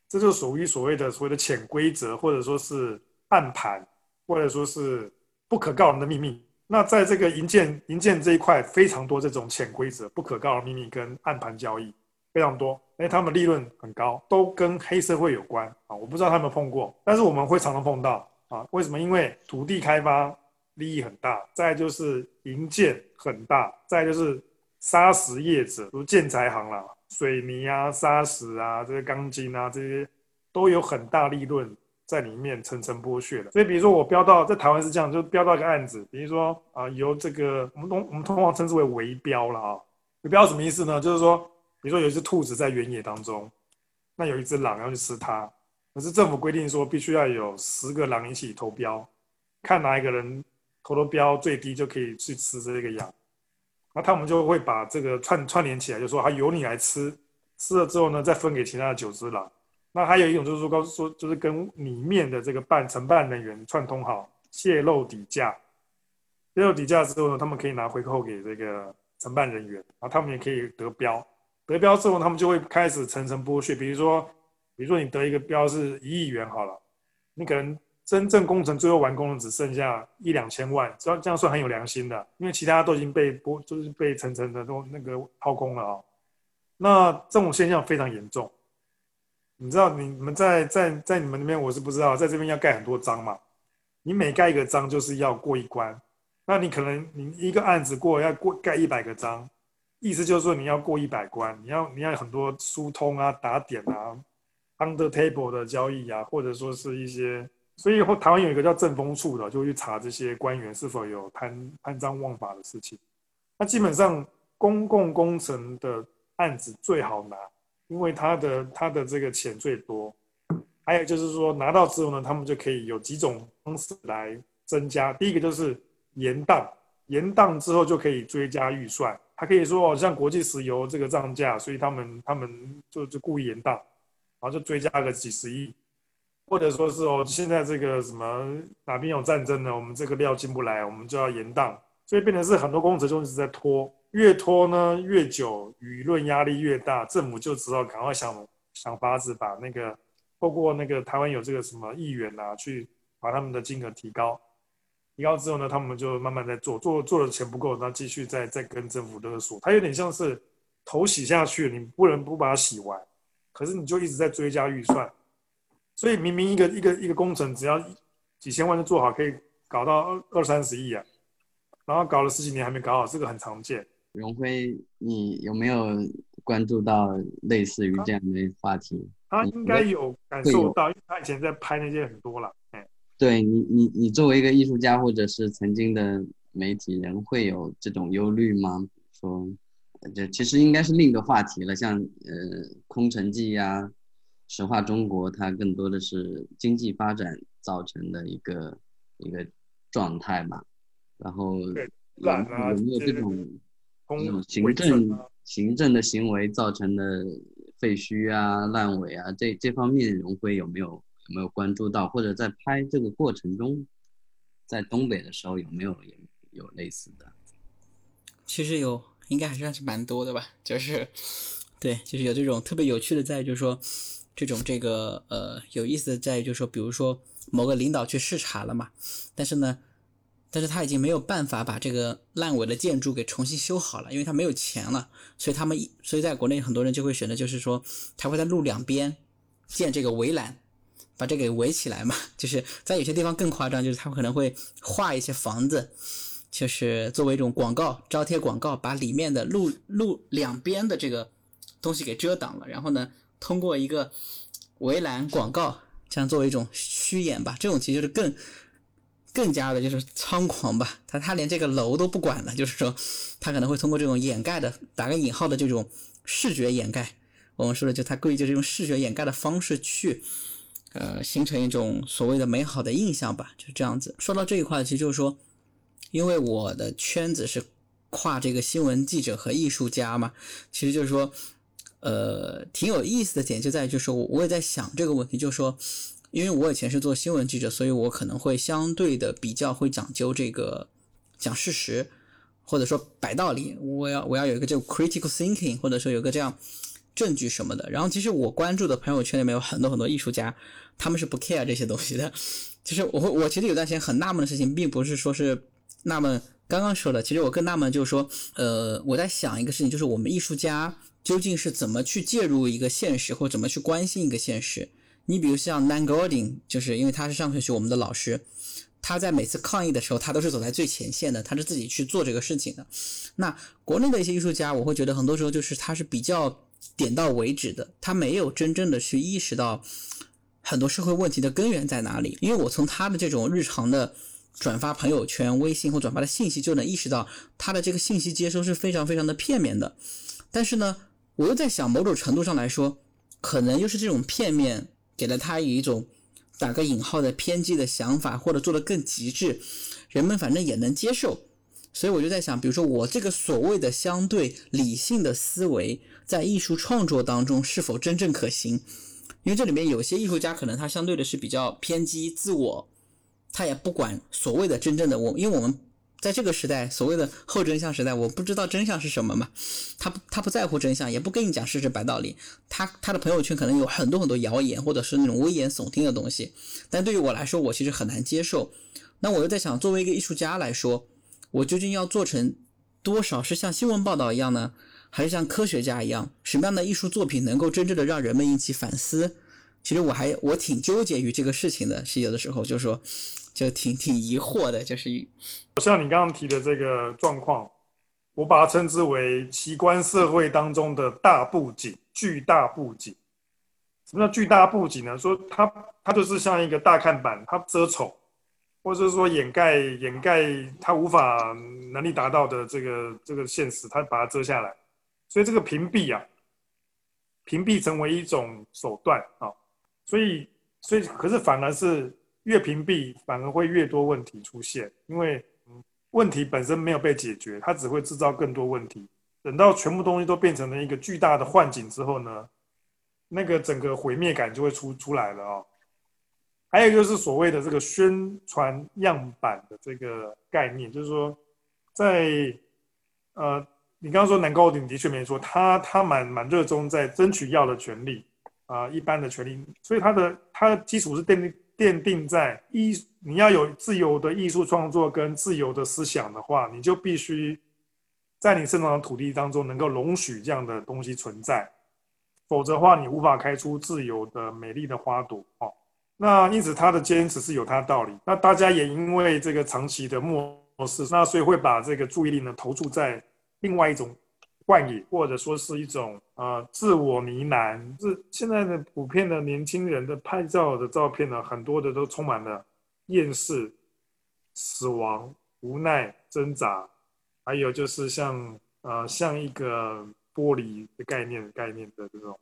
这就属于所谓的所谓的潜规则，或者说是暗盘，或者说是不可告人的秘密。那在这个银建银建这一块，非常多这种潜规则、不可告人秘密跟暗盘交易非常多，因为他们利润很高，都跟黑社会有关啊。我不知道他们碰过，但是我们会常常碰到啊。为什么？因为土地开发利益很大，再就是银建很大，再就是砂石业者，如建材行了。水泥啊、砂石啊、这些钢筋啊，这些都有很大利润在里面层层剥削的。所以，比如说我标到在台湾是这样，就标到一个案子，比如说啊，由这个我们通我们通常称之为围标了啊。围标什么意思呢？就是说，比如说有一只兔子在原野当中，那有一只狼要去吃它，可是政府规定说必须要有十个狼一起投标，看哪一个人投的标最低就可以去吃这个羊。那他们就会把这个串串联起来，就说还由你来吃，吃了之后呢，再分给其他的九只狼。那还有一种就是说，告诉说就是跟里面的这个办承办人员串通好，泄露底价，泄露底价之后呢，他们可以拿回扣给这个承办人员，然后他们也可以得标。得标之后，他们就会开始层层剥削。比如说，比如说你得一个标是一亿元好了，你可能真正工程最后完工的只剩下一两千万，这样这样算很有良心的，因为其他都已经被剥，就是被层层的都那个掏空了啊。那这种现象非常严重。你知道你你们在在在你们那边我是不知道，在这边要盖很多章嘛？你每盖一个章就是要过一关，那你可能你一个案子过要过盖一百个章。意思就是说，你要过一百关，你要你要很多疏通啊、打点啊、under table 的交易啊，或者说是一些，所以后台湾有一个叫政风处的，就去查这些官员是否有贪贪赃枉法的事情。那基本上公共工程的案子最好拿，因为他的他的这个钱最多。还有就是说，拿到之后呢，他们就可以有几种方式来增加。第一个就是延档，延档之后就可以追加预算。他可以说哦，像国际石油这个涨价，所以他们他们就就故意延档，然后就追加个几十亿，或者说是哦，现在这个什么哪边有战争呢？我们这个料进不来，我们就要延档，所以变成是很多工程就一直在拖，越拖呢越久，舆论压力越大，政府就只好赶快想想法子把那个透过那个台湾有这个什么议员啊，去把他们的金额提高。提高之后呢，他们就慢慢在做，做做的钱不够，那继续再再跟政府勒索。它有点像是头洗下去，你不能不把它洗完，可是你就一直在追加预算。所以明明一个一个一个工程只要几千万就做好，可以搞到二二三十亿啊，然后搞了十几年还没搞好，这个很常见。荣辉，你有没有关注到类似于这样的话题？他应该有感受到，因为他以前在拍那些很多了。对你，你你作为一个艺术家，或者是曾经的媒体人，会有这种忧虑吗？说，这其实应该是另一个话题了。像呃，空城计呀，实话中国，它更多的是经济发展造成的一个一个状态吧。然后有有没有这种这种行政行政的行为造成的废墟啊、烂尾啊，这这方面荣辉有没有？有没有关注到，或者在拍这个过程中，在东北的时候有没有也有类似的？其实有，应该还算是蛮多的吧。就是，对，就是有这种特别有趣的，在就是说，这种这个呃有意思的在于就是说，比如说某个领导去视察了嘛，但是呢，但是他已经没有办法把这个烂尾的建筑给重新修好了，因为他没有钱了，所以他们所以在国内很多人就会选择就是说，他会在路两边建这个围栏。把这给围起来嘛，就是在有些地方更夸张，就是他可能会画一些房子，就是作为一种广告招贴广告，把里面的路路两边的这个东西给遮挡了，然后呢，通过一个围栏广告，这样作为一种虚掩吧。这种其实就是更更加的就是猖狂吧。他他连这个楼都不管了，就是说他可能会通过这种掩盖的打个引号的这种视觉掩盖，我们说的就他故意就是用视觉掩盖的方式去。呃，形成一种所谓的美好的印象吧，就是这样子。说到这一块，其实就是说，因为我的圈子是跨这个新闻记者和艺术家嘛，其实就是说，呃，挺有意思的点就在于，就是我我也在想这个问题，就是说，因为我以前是做新闻记者，所以我可能会相对的比较会讲究这个讲事实，或者说摆道理，我要我要有一个这个 critical thinking，或者说有个这样证据什么的。然后，其实我关注的朋友圈里面有很多很多艺术家。他们是不 care 这些东西的，其实我我其实有段时间很纳闷的事情，并不是说是纳闷刚刚说的，其实我更纳闷就是说，呃，我在想一个事情，就是我们艺术家究竟是怎么去介入一个现实，或怎么去关心一个现实？你比如像 Nan Goldin，就是因为他是上学期我们的老师，他在每次抗议的时候，他都是走在最前线的，他是自己去做这个事情的。那国内的一些艺术家，我会觉得很多时候就是他是比较点到为止的，他没有真正的去意识到。很多社会问题的根源在哪里？因为我从他的这种日常的转发朋友圈、微信或转发的信息，就能意识到他的这个信息接收是非常非常的片面的。但是呢，我又在想，某种程度上来说，可能又是这种片面给了他一种打个引号的偏激的想法，或者做的更极致，人们反正也能接受。所以我就在想，比如说我这个所谓的相对理性的思维，在艺术创作当中是否真正可行？因为这里面有些艺术家可能他相对的是比较偏激自我，他也不管所谓的真正的我，因为我们在这个时代，所谓的后真相时代，我不知道真相是什么嘛。他，他不在乎真相，也不跟你讲事实白道理。他他的朋友圈可能有很多很多谣言，或者是那种危言耸听的东西。但对于我来说，我其实很难接受。那我又在想，作为一个艺术家来说，我究竟要做成多少是像新闻报道一样呢，还是像科学家一样？什么样的艺术作品能够真正的让人们引起反思？其实我还我挺纠结于这个事情的，是有的时候就是说。就挺挺疑惑的，就是像你刚刚提的这个状况，我把它称之为奇观社会当中的大布景、巨大布景。什么叫巨大布景呢？说它它就是像一个大看板，它遮丑，或者是说掩盖掩盖它无法能力达到的这个这个现实，它把它遮下来。所以这个屏蔽啊，屏蔽成为一种手段啊，所以所以可是反而是。越屏蔽反而会越多问题出现，因为问题本身没有被解决，它只会制造更多问题。等到全部东西都变成了一个巨大的幻景之后呢，那个整个毁灭感就会出出来了哦。还有就是所谓的这个宣传样板的这个概念，就是说，在呃，你刚刚说南高鼎的确没错，他他蛮蛮热衷在争取要的权利啊，一般的权利，所以他的他的基础是奠定。奠定在艺，你要有自由的艺术创作跟自由的思想的话，你就必须在你生长的土地当中能够容许这样的东西存在，否则的话，你无法开出自由的美丽的花朵。哦，那因此他的坚持是有他的道理。那大家也因为这个长期的漠视，那所以会把这个注意力呢投注在另外一种。幻影，或者说是一种呃自我呢喃，是现在的普遍的年轻人的拍照的照片呢，很多的都充满了厌世、死亡、无奈、挣扎，还有就是像呃像一个玻璃的概念概念的这种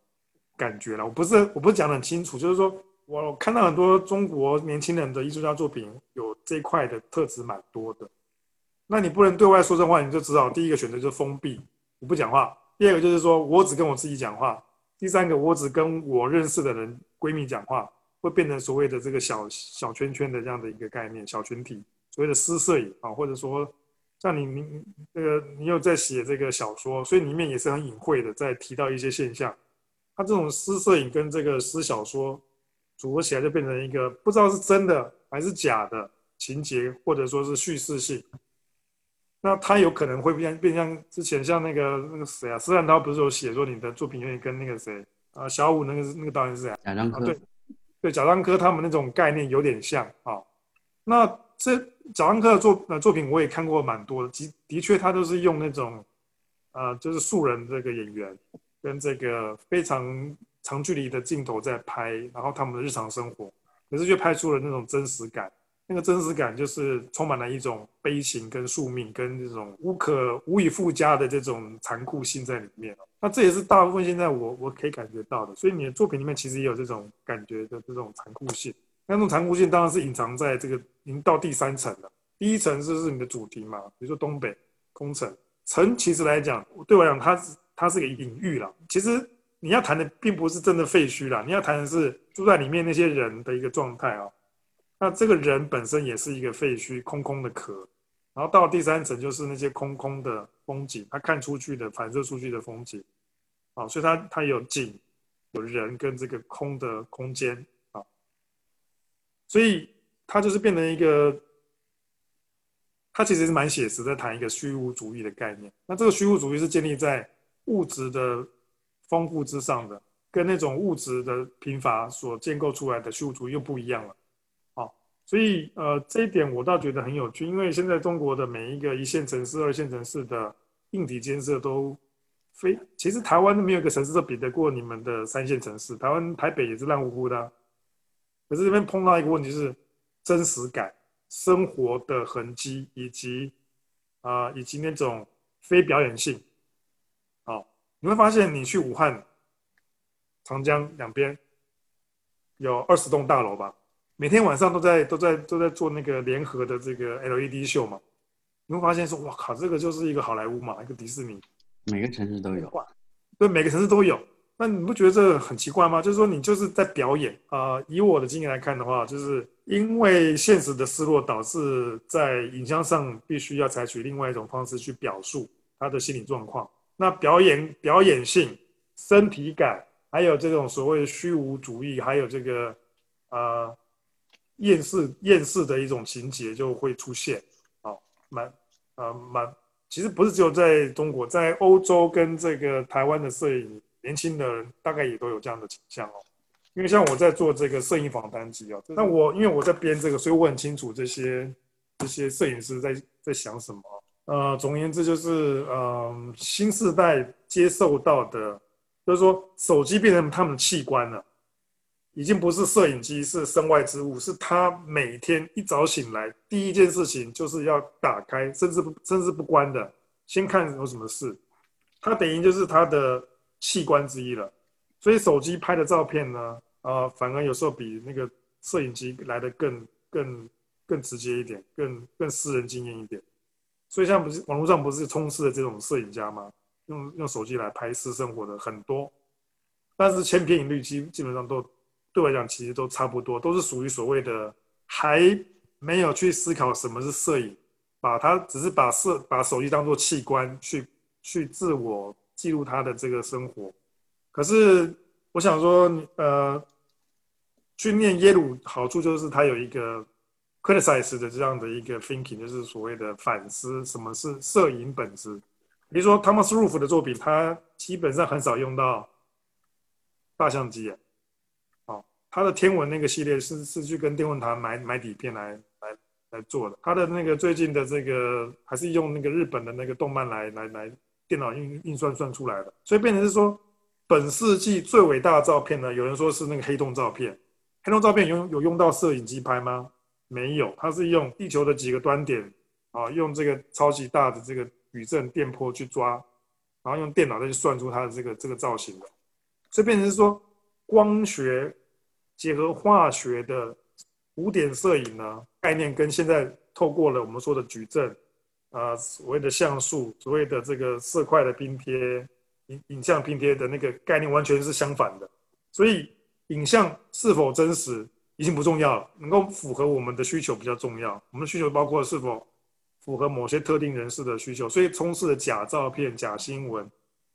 感觉了。我不是我不是讲的很清楚，就是说我看到很多中国年轻人的艺术家作品有这块的特质蛮多的。那你不能对外说这话，你就只好第一个选择就是封闭。我不讲话。第二个就是说我只跟我自己讲话。第三个，我只跟我认识的人闺蜜讲话，会变成所谓的这个小小圈圈的这样的一个概念，小群体，所谓的私摄影啊，或者说像你你这个你有在写这个小说，所以里面也是很隐晦的在提到一些现象。它这种私摄影跟这个私小说组合起来，就变成一个不知道是真的还是假的情节，或者说是叙事性。那他有可能会变变像之前像那个那个谁啊，施坦涛不是有写说你的作品有点跟那个谁啊，小五那个那个导演是谁？贾樟柯。对，对，贾樟柯他们那种概念有点像啊。那这贾樟柯的作呃作品我也看过蛮多的，的的确他都是用那种呃就是素人这个演员跟这个非常长距离的镜头在拍，然后他们的日常生活，可是却拍出了那种真实感。那个真实感就是充满了一种悲情、跟宿命、跟这种无可无以复加的这种残酷性在里面。那这也是大部分现在我我可以感觉到的。所以你的作品里面其实也有这种感觉的这种残酷性。那种残酷性当然是隐藏在这个已经到第三层了。第一层就是你的主题嘛，比如说东北空城。城其实来讲，对我来讲，它是它是个隐喻了。其实你要谈的并不是真的废墟啦，你要谈的是住在里面那些人的一个状态啊。那这个人本身也是一个废墟，空空的壳，然后到第三层就是那些空空的风景，他看出去的反射出去的风景，啊，所以他他有景，有人跟这个空的空间啊，所以他就是变成一个，他其实是蛮写实的，谈一个虚无主义的概念。那这个虚无主义是建立在物质的丰富之上的，跟那种物质的贫乏所建构出来的虚无主义又不一样了。所以，呃，这一点我倒觉得很有趣，因为现在中国的每一个一线城市、二线城市的硬体建设都非，其实台湾都没有一个城市都比得过你们的三线城市。台湾台北也是烂乎乎的，可是这边碰到一个问题是真实感、生活的痕迹以及啊，以及那种非表演性。好，你会发现你去武汉、长江两边有二十栋大楼吧？每天晚上都在都在都在做那个联合的这个 LED 秀嘛，你会发现说，哇靠，这个就是一个好莱坞嘛，一个迪士尼。每个城市都有。对，每个城市都有。那你不觉得这很奇怪吗？就是说你就是在表演啊、以我的经验来看的话，就是因为现实的失落，导致在影像上必须要采取另外一种方式去表述他的心理状况。那表演表演性、身体感，还有这种所谓的虚无主义，还有这个呃厌世厌世的一种情节就会出现。好、蛮呃蛮，其实不是只有在中国，在欧洲跟这个台湾的摄影年轻的人大概也都有这样的倾向哦。因为像我在做这个摄影访谈集啊，那我因为我在编这个，所以我很清楚这些这些摄影师在在想什么。呃，总而言之就是，呃，新时代接受到的，就是说手机变成他们的器官了，已经不是摄影机是身外之物，是他每天一早醒来第一件事情就是要打开，甚至甚至不关的，先看有什么事，它等于就是他的器官之一了。所以手机拍的照片呢，啊、反而有时候比那个摄影机来的更更更直接一点，更更私人经验一点。所以像不是网络上不是充斥的这种摄影家吗？用用手机来拍私生活的很多，但是千篇一律，基基本上都对我来讲其实都差不多，都是属于所谓的还没有去思考什么是摄影，把它只是把摄把手机当做器官去去自我记录他的这个生活。可是我想说，呃，去念耶鲁好处就是他有一个 criticize 的这样的一个 thinking，就是所谓的反思什么是摄影本质。比如说 Thomas Roof 的作品，他基本上很少用到大相机他的天文那个系列是是去跟电文台买买底片来来来做的。他的那个最近的这个还是用那个日本的那个动漫来来来电脑运运算算出来的，所以变成是说。本世纪最伟大的照片呢？有人说是那个黑洞照片。黑洞照片有有用到摄影机拍吗？没有，它是用地球的几个端点啊，用这个超级大的这个矩阵电波去抓，然后用电脑再去算出它的这个这个造型的。所以变成是说，光学结合化学的古典摄影呢概念，跟现在透过了我们说的矩阵，啊，所谓的像素，所谓的这个色块的拼贴。影影像拼贴的那个概念完全是相反的，所以影像是否真实已经不重要，能够符合我们的需求比较重要。我们的需求包括是否符合某些特定人士的需求，所以充斥的假照片、假新闻、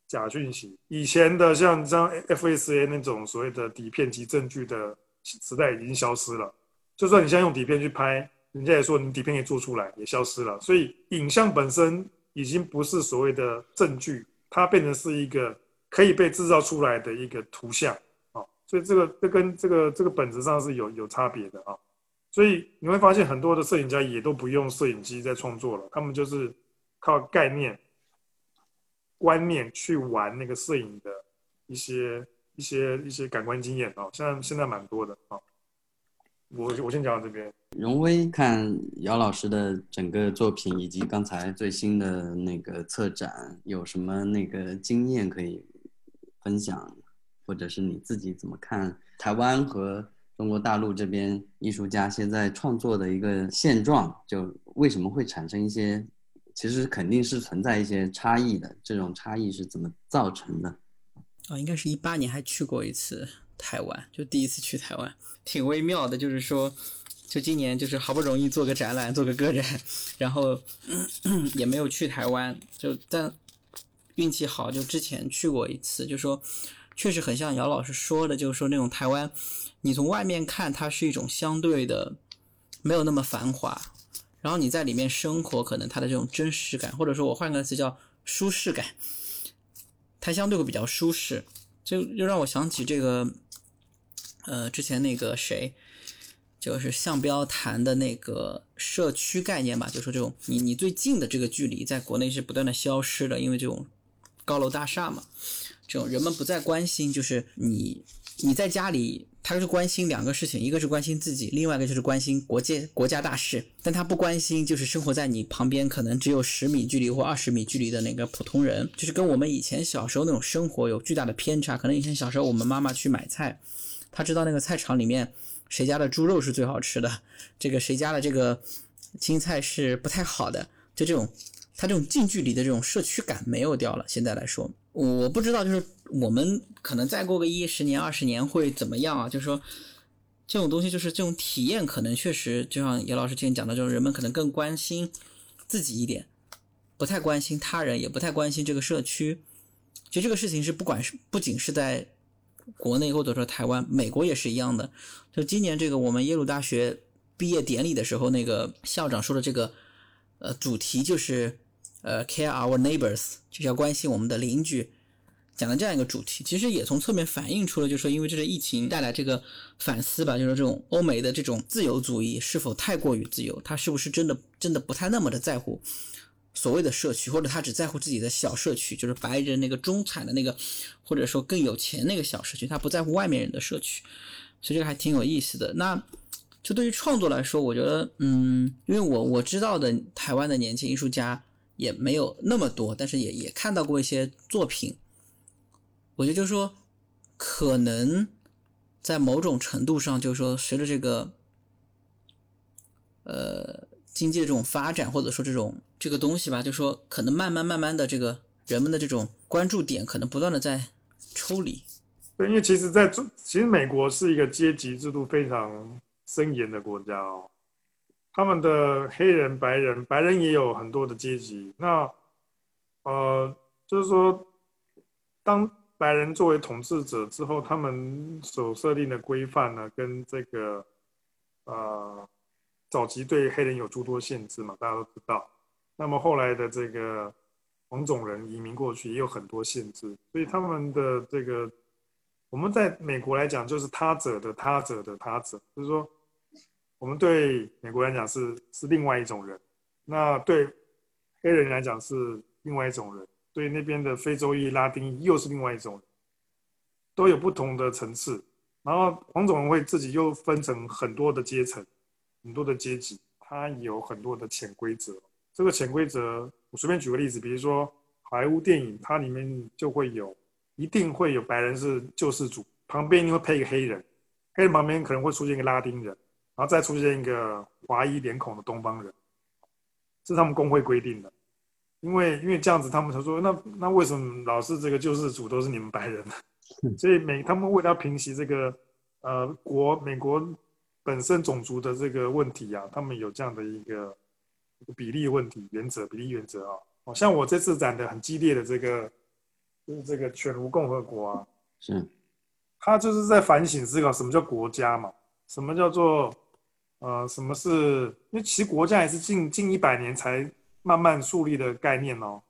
假讯息。以前的像像 FSA 那种所谓的底片及证据的时代已经消失了。就算你现在用底片去拍，人家也说你底片也做出来，也消失了。所以影像本身已经不是所谓的证据。它变成是一个可以被制造出来的一个图像啊，所以这个这跟这个这个本质上是有有差别的啊，所以你会发现很多的摄影家也都不用摄影机在创作了，他们就是靠概念、观念去玩那个摄影的一些一些一些感官经验啊，现在现在蛮多的啊。我我先讲到这边。荣威看姚老师的整个作品，以及刚才最新的那个策展，有什么那个经验可以分享，或者是你自己怎么看台湾和中国大陆这边艺术家现在创作的一个现状？就为什么会产生一些，其实肯定是存在一些差异的，这种差异是怎么造成的？啊，应该是一八年还去过一次台湾，就第一次去台湾，挺微妙的，就是说。就今年就是好不容易做个展览，做个个展，然后 也没有去台湾，就但运气好，就之前去过一次，就说确实很像姚老师说的，就是说那种台湾，你从外面看它是一种相对的没有那么繁华，然后你在里面生活，可能它的这种真实感，或者说我换个词叫舒适感，它相对会比较舒适，就又让我想起这个，呃，之前那个谁。就是向标谈的那个社区概念吧，就说这种你你最近的这个距离，在国内是不断的消失的，因为这种高楼大厦嘛，这种人们不再关心，就是你你在家里，他是关心两个事情，一个是关心自己，另外一个就是关心国界国家大事，但他不关心就是生活在你旁边可能只有十米距离或二十米距离的那个普通人，就是跟我们以前小时候那种生活有巨大的偏差。可能以前小时候我们妈妈去买菜，她知道那个菜场里面。谁家的猪肉是最好吃的？这个谁家的这个青菜是不太好的？就这种，他这种近距离的这种社区感没有掉了。现在来说，我不知道，就是我们可能再过个一十年、二十年会怎么样啊？就是说，这种东西就是这种体验，可能确实就像叶老师之前讲的，就是人们可能更关心自己一点，不太关心他人，也不太关心这个社区。其实这个事情是不管是不仅是在国内或者说台湾，美国也是一样的。就今年这个我们耶鲁大学毕业典礼的时候，那个校长说的这个呃主题就是。呃，care our neighbors 就是要关心我们的邻居，讲的这样一个主题，其实也从侧面反映出了，就是说，因为这个疫情带来这个反思吧，就是这种欧美的这种自由主义是否太过于自由，他是不是真的真的不太那么的在乎所谓的社区，或者他只在乎自己的小社区，就是白人那个中产的那个，或者说更有钱那个小社区，他不在乎外面人的社区，所以这个还挺有意思的。那就对于创作来说，我觉得，嗯，因为我我知道的台湾的年轻艺术家。也没有那么多，但是也也看到过一些作品。我觉得就是说，可能在某种程度上，就是说，随着这个呃经济的这种发展，或者说这种这个东西吧，就说可能慢慢慢慢的，这个人们的这种关注点可能不断的在抽离。对，因为其实在中，其实美国是一个阶级制度非常森严的国家哦。他们的黑人、白人，白人也有很多的阶级。那，呃，就是说，当白人作为统治者之后，他们所设定的规范呢，跟这个，呃，早期对黑人有诸多限制嘛，大家都知道。那么后来的这个黄种人移民过去也有很多限制，所以他们的这个，我们在美国来讲，就是他者的他者的他者，就是说。我们对美国人讲是是另外一种人，那对黑人来讲是另外一种人，对那边的非洲裔、拉丁裔又是另外一种，都有不同的层次。然后黄种人会自己又分成很多的阶层、很多的阶级，它有很多的潜规则。这个潜规则，我随便举个例子，比如说好莱坞电影，它里面就会有，一定会有白人是救世主，旁边一定会配一个黑人，黑人旁边可能会出现一个拉丁人。然后再出现一个华裔脸孔的东方人，是他们工会规定的，因为因为这样子，他们才说那那为什么老是这个救世主都是你们白人呢？所以美他们为了平息这个呃国美国本身种族的这个问题啊，他们有这样的一个比例问题原则比例原则啊。哦，像我这次展的很激烈的这个就是这个犬儒共和国啊，是，他就是在反省思考什么叫国家嘛，什么叫做。呃，什么是？因为其实国家也是近近一百年才慢慢树立的概念哦。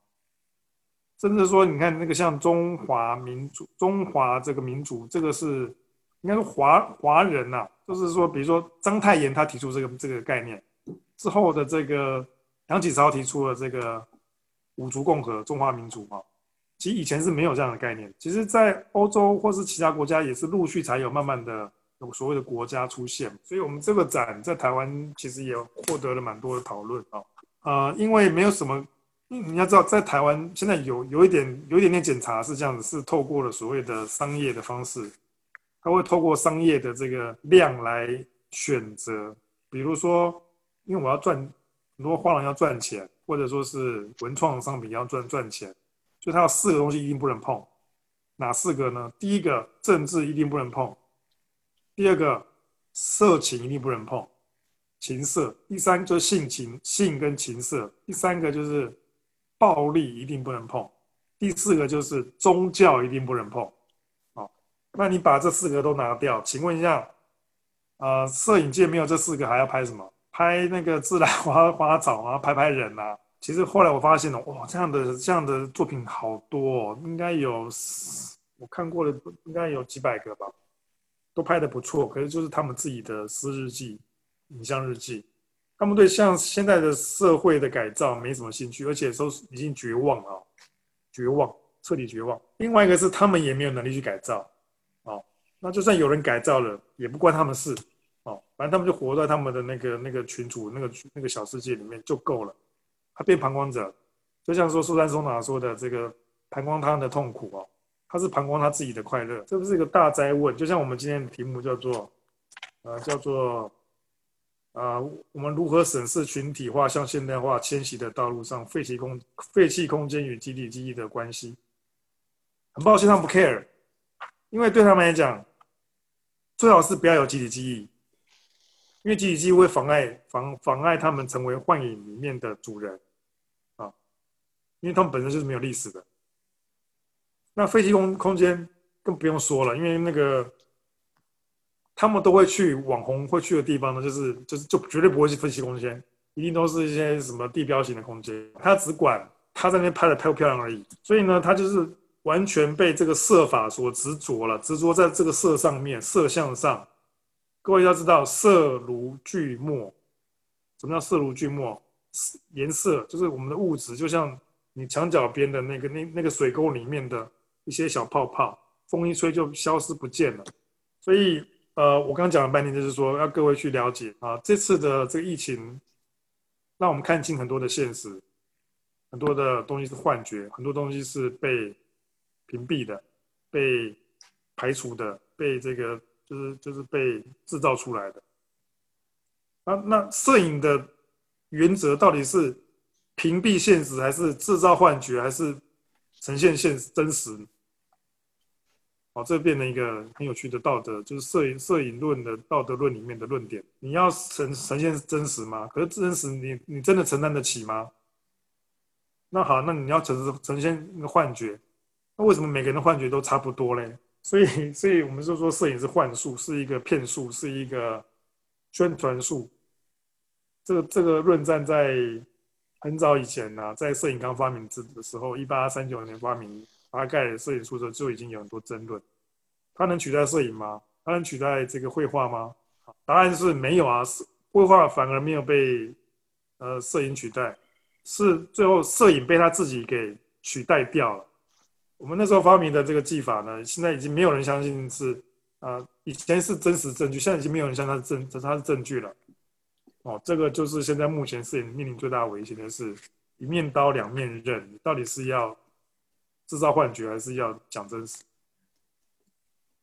甚至说，你看那个像中华民族，中华这个民族，这个是应该是华华人呐。就是说，比如说章太炎他提出这个这个概念之后的这个梁启超提出了这个五族共和中华民族啊。其实以前是没有这样的概念。其实，在欧洲或是其他国家也是陆续才有慢慢的。有所谓的国家出现，所以我们这个展在台湾其实也获得了蛮多的讨论啊。呃，因为没有什么，你要知道，在台湾现在有有一点有一点点检查是这样子，是透过了所谓的商业的方式，他会透过商业的这个量来选择，比如说，因为我要赚很多画廊要赚钱，或者说是文创商品要赚赚钱，所以他有四个东西一定不能碰，哪四个呢？第一个，政治一定不能碰。第二个，色情一定不能碰，情色；第三就是性情，性跟情色；第三个就是暴力一定不能碰；第四个就是宗教一定不能碰。好，那你把这四个都拿掉，请问一下，呃，摄影界没有这四个还要拍什么？拍那个自然花花草啊，拍拍人啊？其实后来我发现了，哇，这样的这样的作品好多，哦，应该有我看过的应该有几百个吧。都拍的不错，可是就是他们自己的私日记、影像日记，他们对像现在的社会的改造没什么兴趣，而且都已经绝望了，绝望，彻底绝望。另外一个是他们也没有能力去改造，哦，那就算有人改造了，也不关他们事，哦，反正他们就活在他们的那个那个群主那个那个小世界里面就够了，他变旁观者，就像说苏珊·松塔说的这个旁观他人的痛苦哦。他是旁观他自己的快乐，这不是一个大灾问。就像我们今天的题目叫做，呃，叫做，啊，我们如何审视群体化向现代化迁徙的道路上废弃空废弃空间与集体记忆的关系？很抱歉他们不 care，因为对他们来讲，最好是不要有集体记忆，因为集体记忆会妨碍妨妨碍他们成为幻影里面的主人啊，因为他们本身就是没有历史的。那飞机空空间更不用说了，因为那个他们都会去网红会去的地方呢，就是就是就绝对不会去飞机空间，一定都是一些什么地标型的空间，他只管他在那边拍的漂不漂亮而已。所以呢，他就是完全被这个色法所执着了，执着在这个色上面，色相上。各位要知道，色如聚墨，什么叫色如聚墨？颜色就是我们的物质，就像你墙角边的那个那那个水沟里面的。一些小泡泡，风一吹就消失不见了。所以，呃，我刚刚讲了半天，就是说要各位去了解啊，这次的这个疫情，让我们看清很多的现实，很多的东西是幻觉，很多东西是被屏蔽的、被排除的、被这个就是就是被制造出来的。啊，那摄影的原则到底是屏蔽现实，还是制造幻觉，还是呈现现真实？哦，这变成一个很有趣的道德，就是摄影摄影论的道德论里面的论点。你要呈呈现真实吗？可是真实，你你真的承担得起吗？那好，那你要呈呈现一个幻觉，那为什么每个人的幻觉都差不多嘞？所以，所以我们就说摄影是幻术，是一个骗术，是一个宣传术。这个这个论战在很早以前呢，在摄影刚发明之的时候，一八三九年发明。大概摄影术的时候就已经有很多争论，它能取代摄影吗？它能取代这个绘画吗？答案是没有啊，绘画反而没有被呃摄影取代，是最后摄影被他自己给取代掉了。我们那时候发明的这个技法呢，现在已经没有人相信是啊，以前是真实证据，现在已经没有人相信它是证，它是证据了。哦，这个就是现在目前摄影面临最大的危险的是，一面刀两面刃，到底是要？制造幻觉还是要讲真实，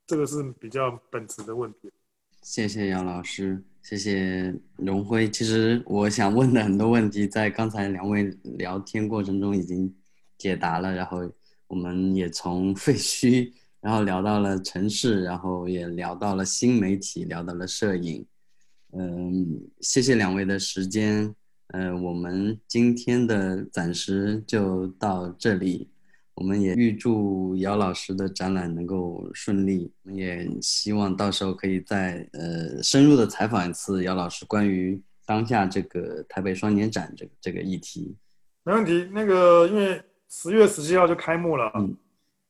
这个是比较本质的问题。谢谢姚老师，谢谢荣辉。其实我想问的很多问题，在刚才两位聊天过程中已经解答了。然后我们也从 废墟，然后聊到了城市，然后也聊到了新媒体，聊到了摄影。嗯，谢谢两位的时间。嗯，我们今天的暂时就到这里。我们也预祝姚老师的展览能够顺利，我们也希望到时候可以再呃深入的采访一次姚老师关于当下这个台北双年展这个这个议题。没问题，那个因为十月十七号就开幕了，嗯，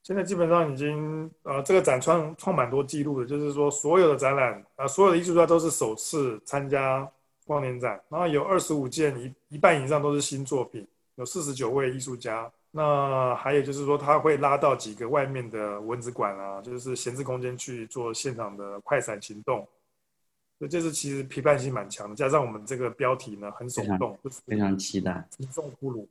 现在基本上已经呃这个展创创蛮多记录的，就是说所有的展览啊，所有的艺术家都是首次参加光年展，然后有二十五件，一一半以上都是新作品，有四十九位艺术家。那还有就是说，他会拉到几个外面的蚊子馆啊，就是闲置空间去做现场的快闪行动。所以这是其实批判性蛮强的，加上我们这个标题呢很耸动，非常期待。群众俘虏。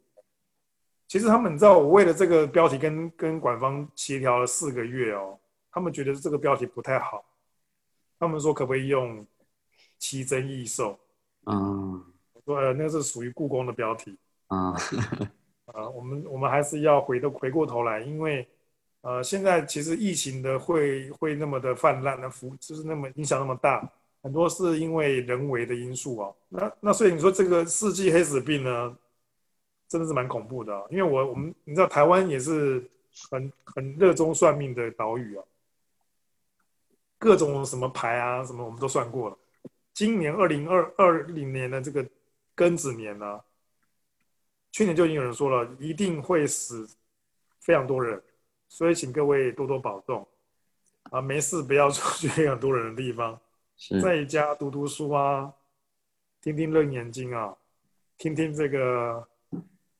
其实他们你知道，我为了这个标题跟跟馆方协调了四个月哦，他们觉得这个标题不太好，他们说可不可以用奇珍异兽？嗯，我说呃，那是属于故宫的标题。啊。啊，我们我们还是要回的回过头来，因为，呃，现在其实疫情的会会那么的泛滥的幅，就是那么影响那么大，很多是因为人为的因素啊。那那所以你说这个世纪黑死病呢，真的是蛮恐怖的。因为我我们你知道台湾也是很很热衷算命的岛屿啊，各种什么牌啊什么我们都算过了。今年二零二二零年的这个庚子年呢。去年就已经有人说了，一定会死非常多人，所以请各位多多保重啊！没事不要出去很多人的地方，在家读读书啊，听听楞眼睛啊，听听这个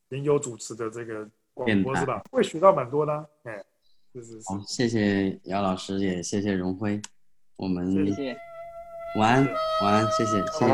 林友主持的这个广播是吧？会学到蛮多的，哎，是是是。好，谢谢姚老师，也谢谢荣辉，我们谢谢，晚安，晚安，谢谢，谢谢。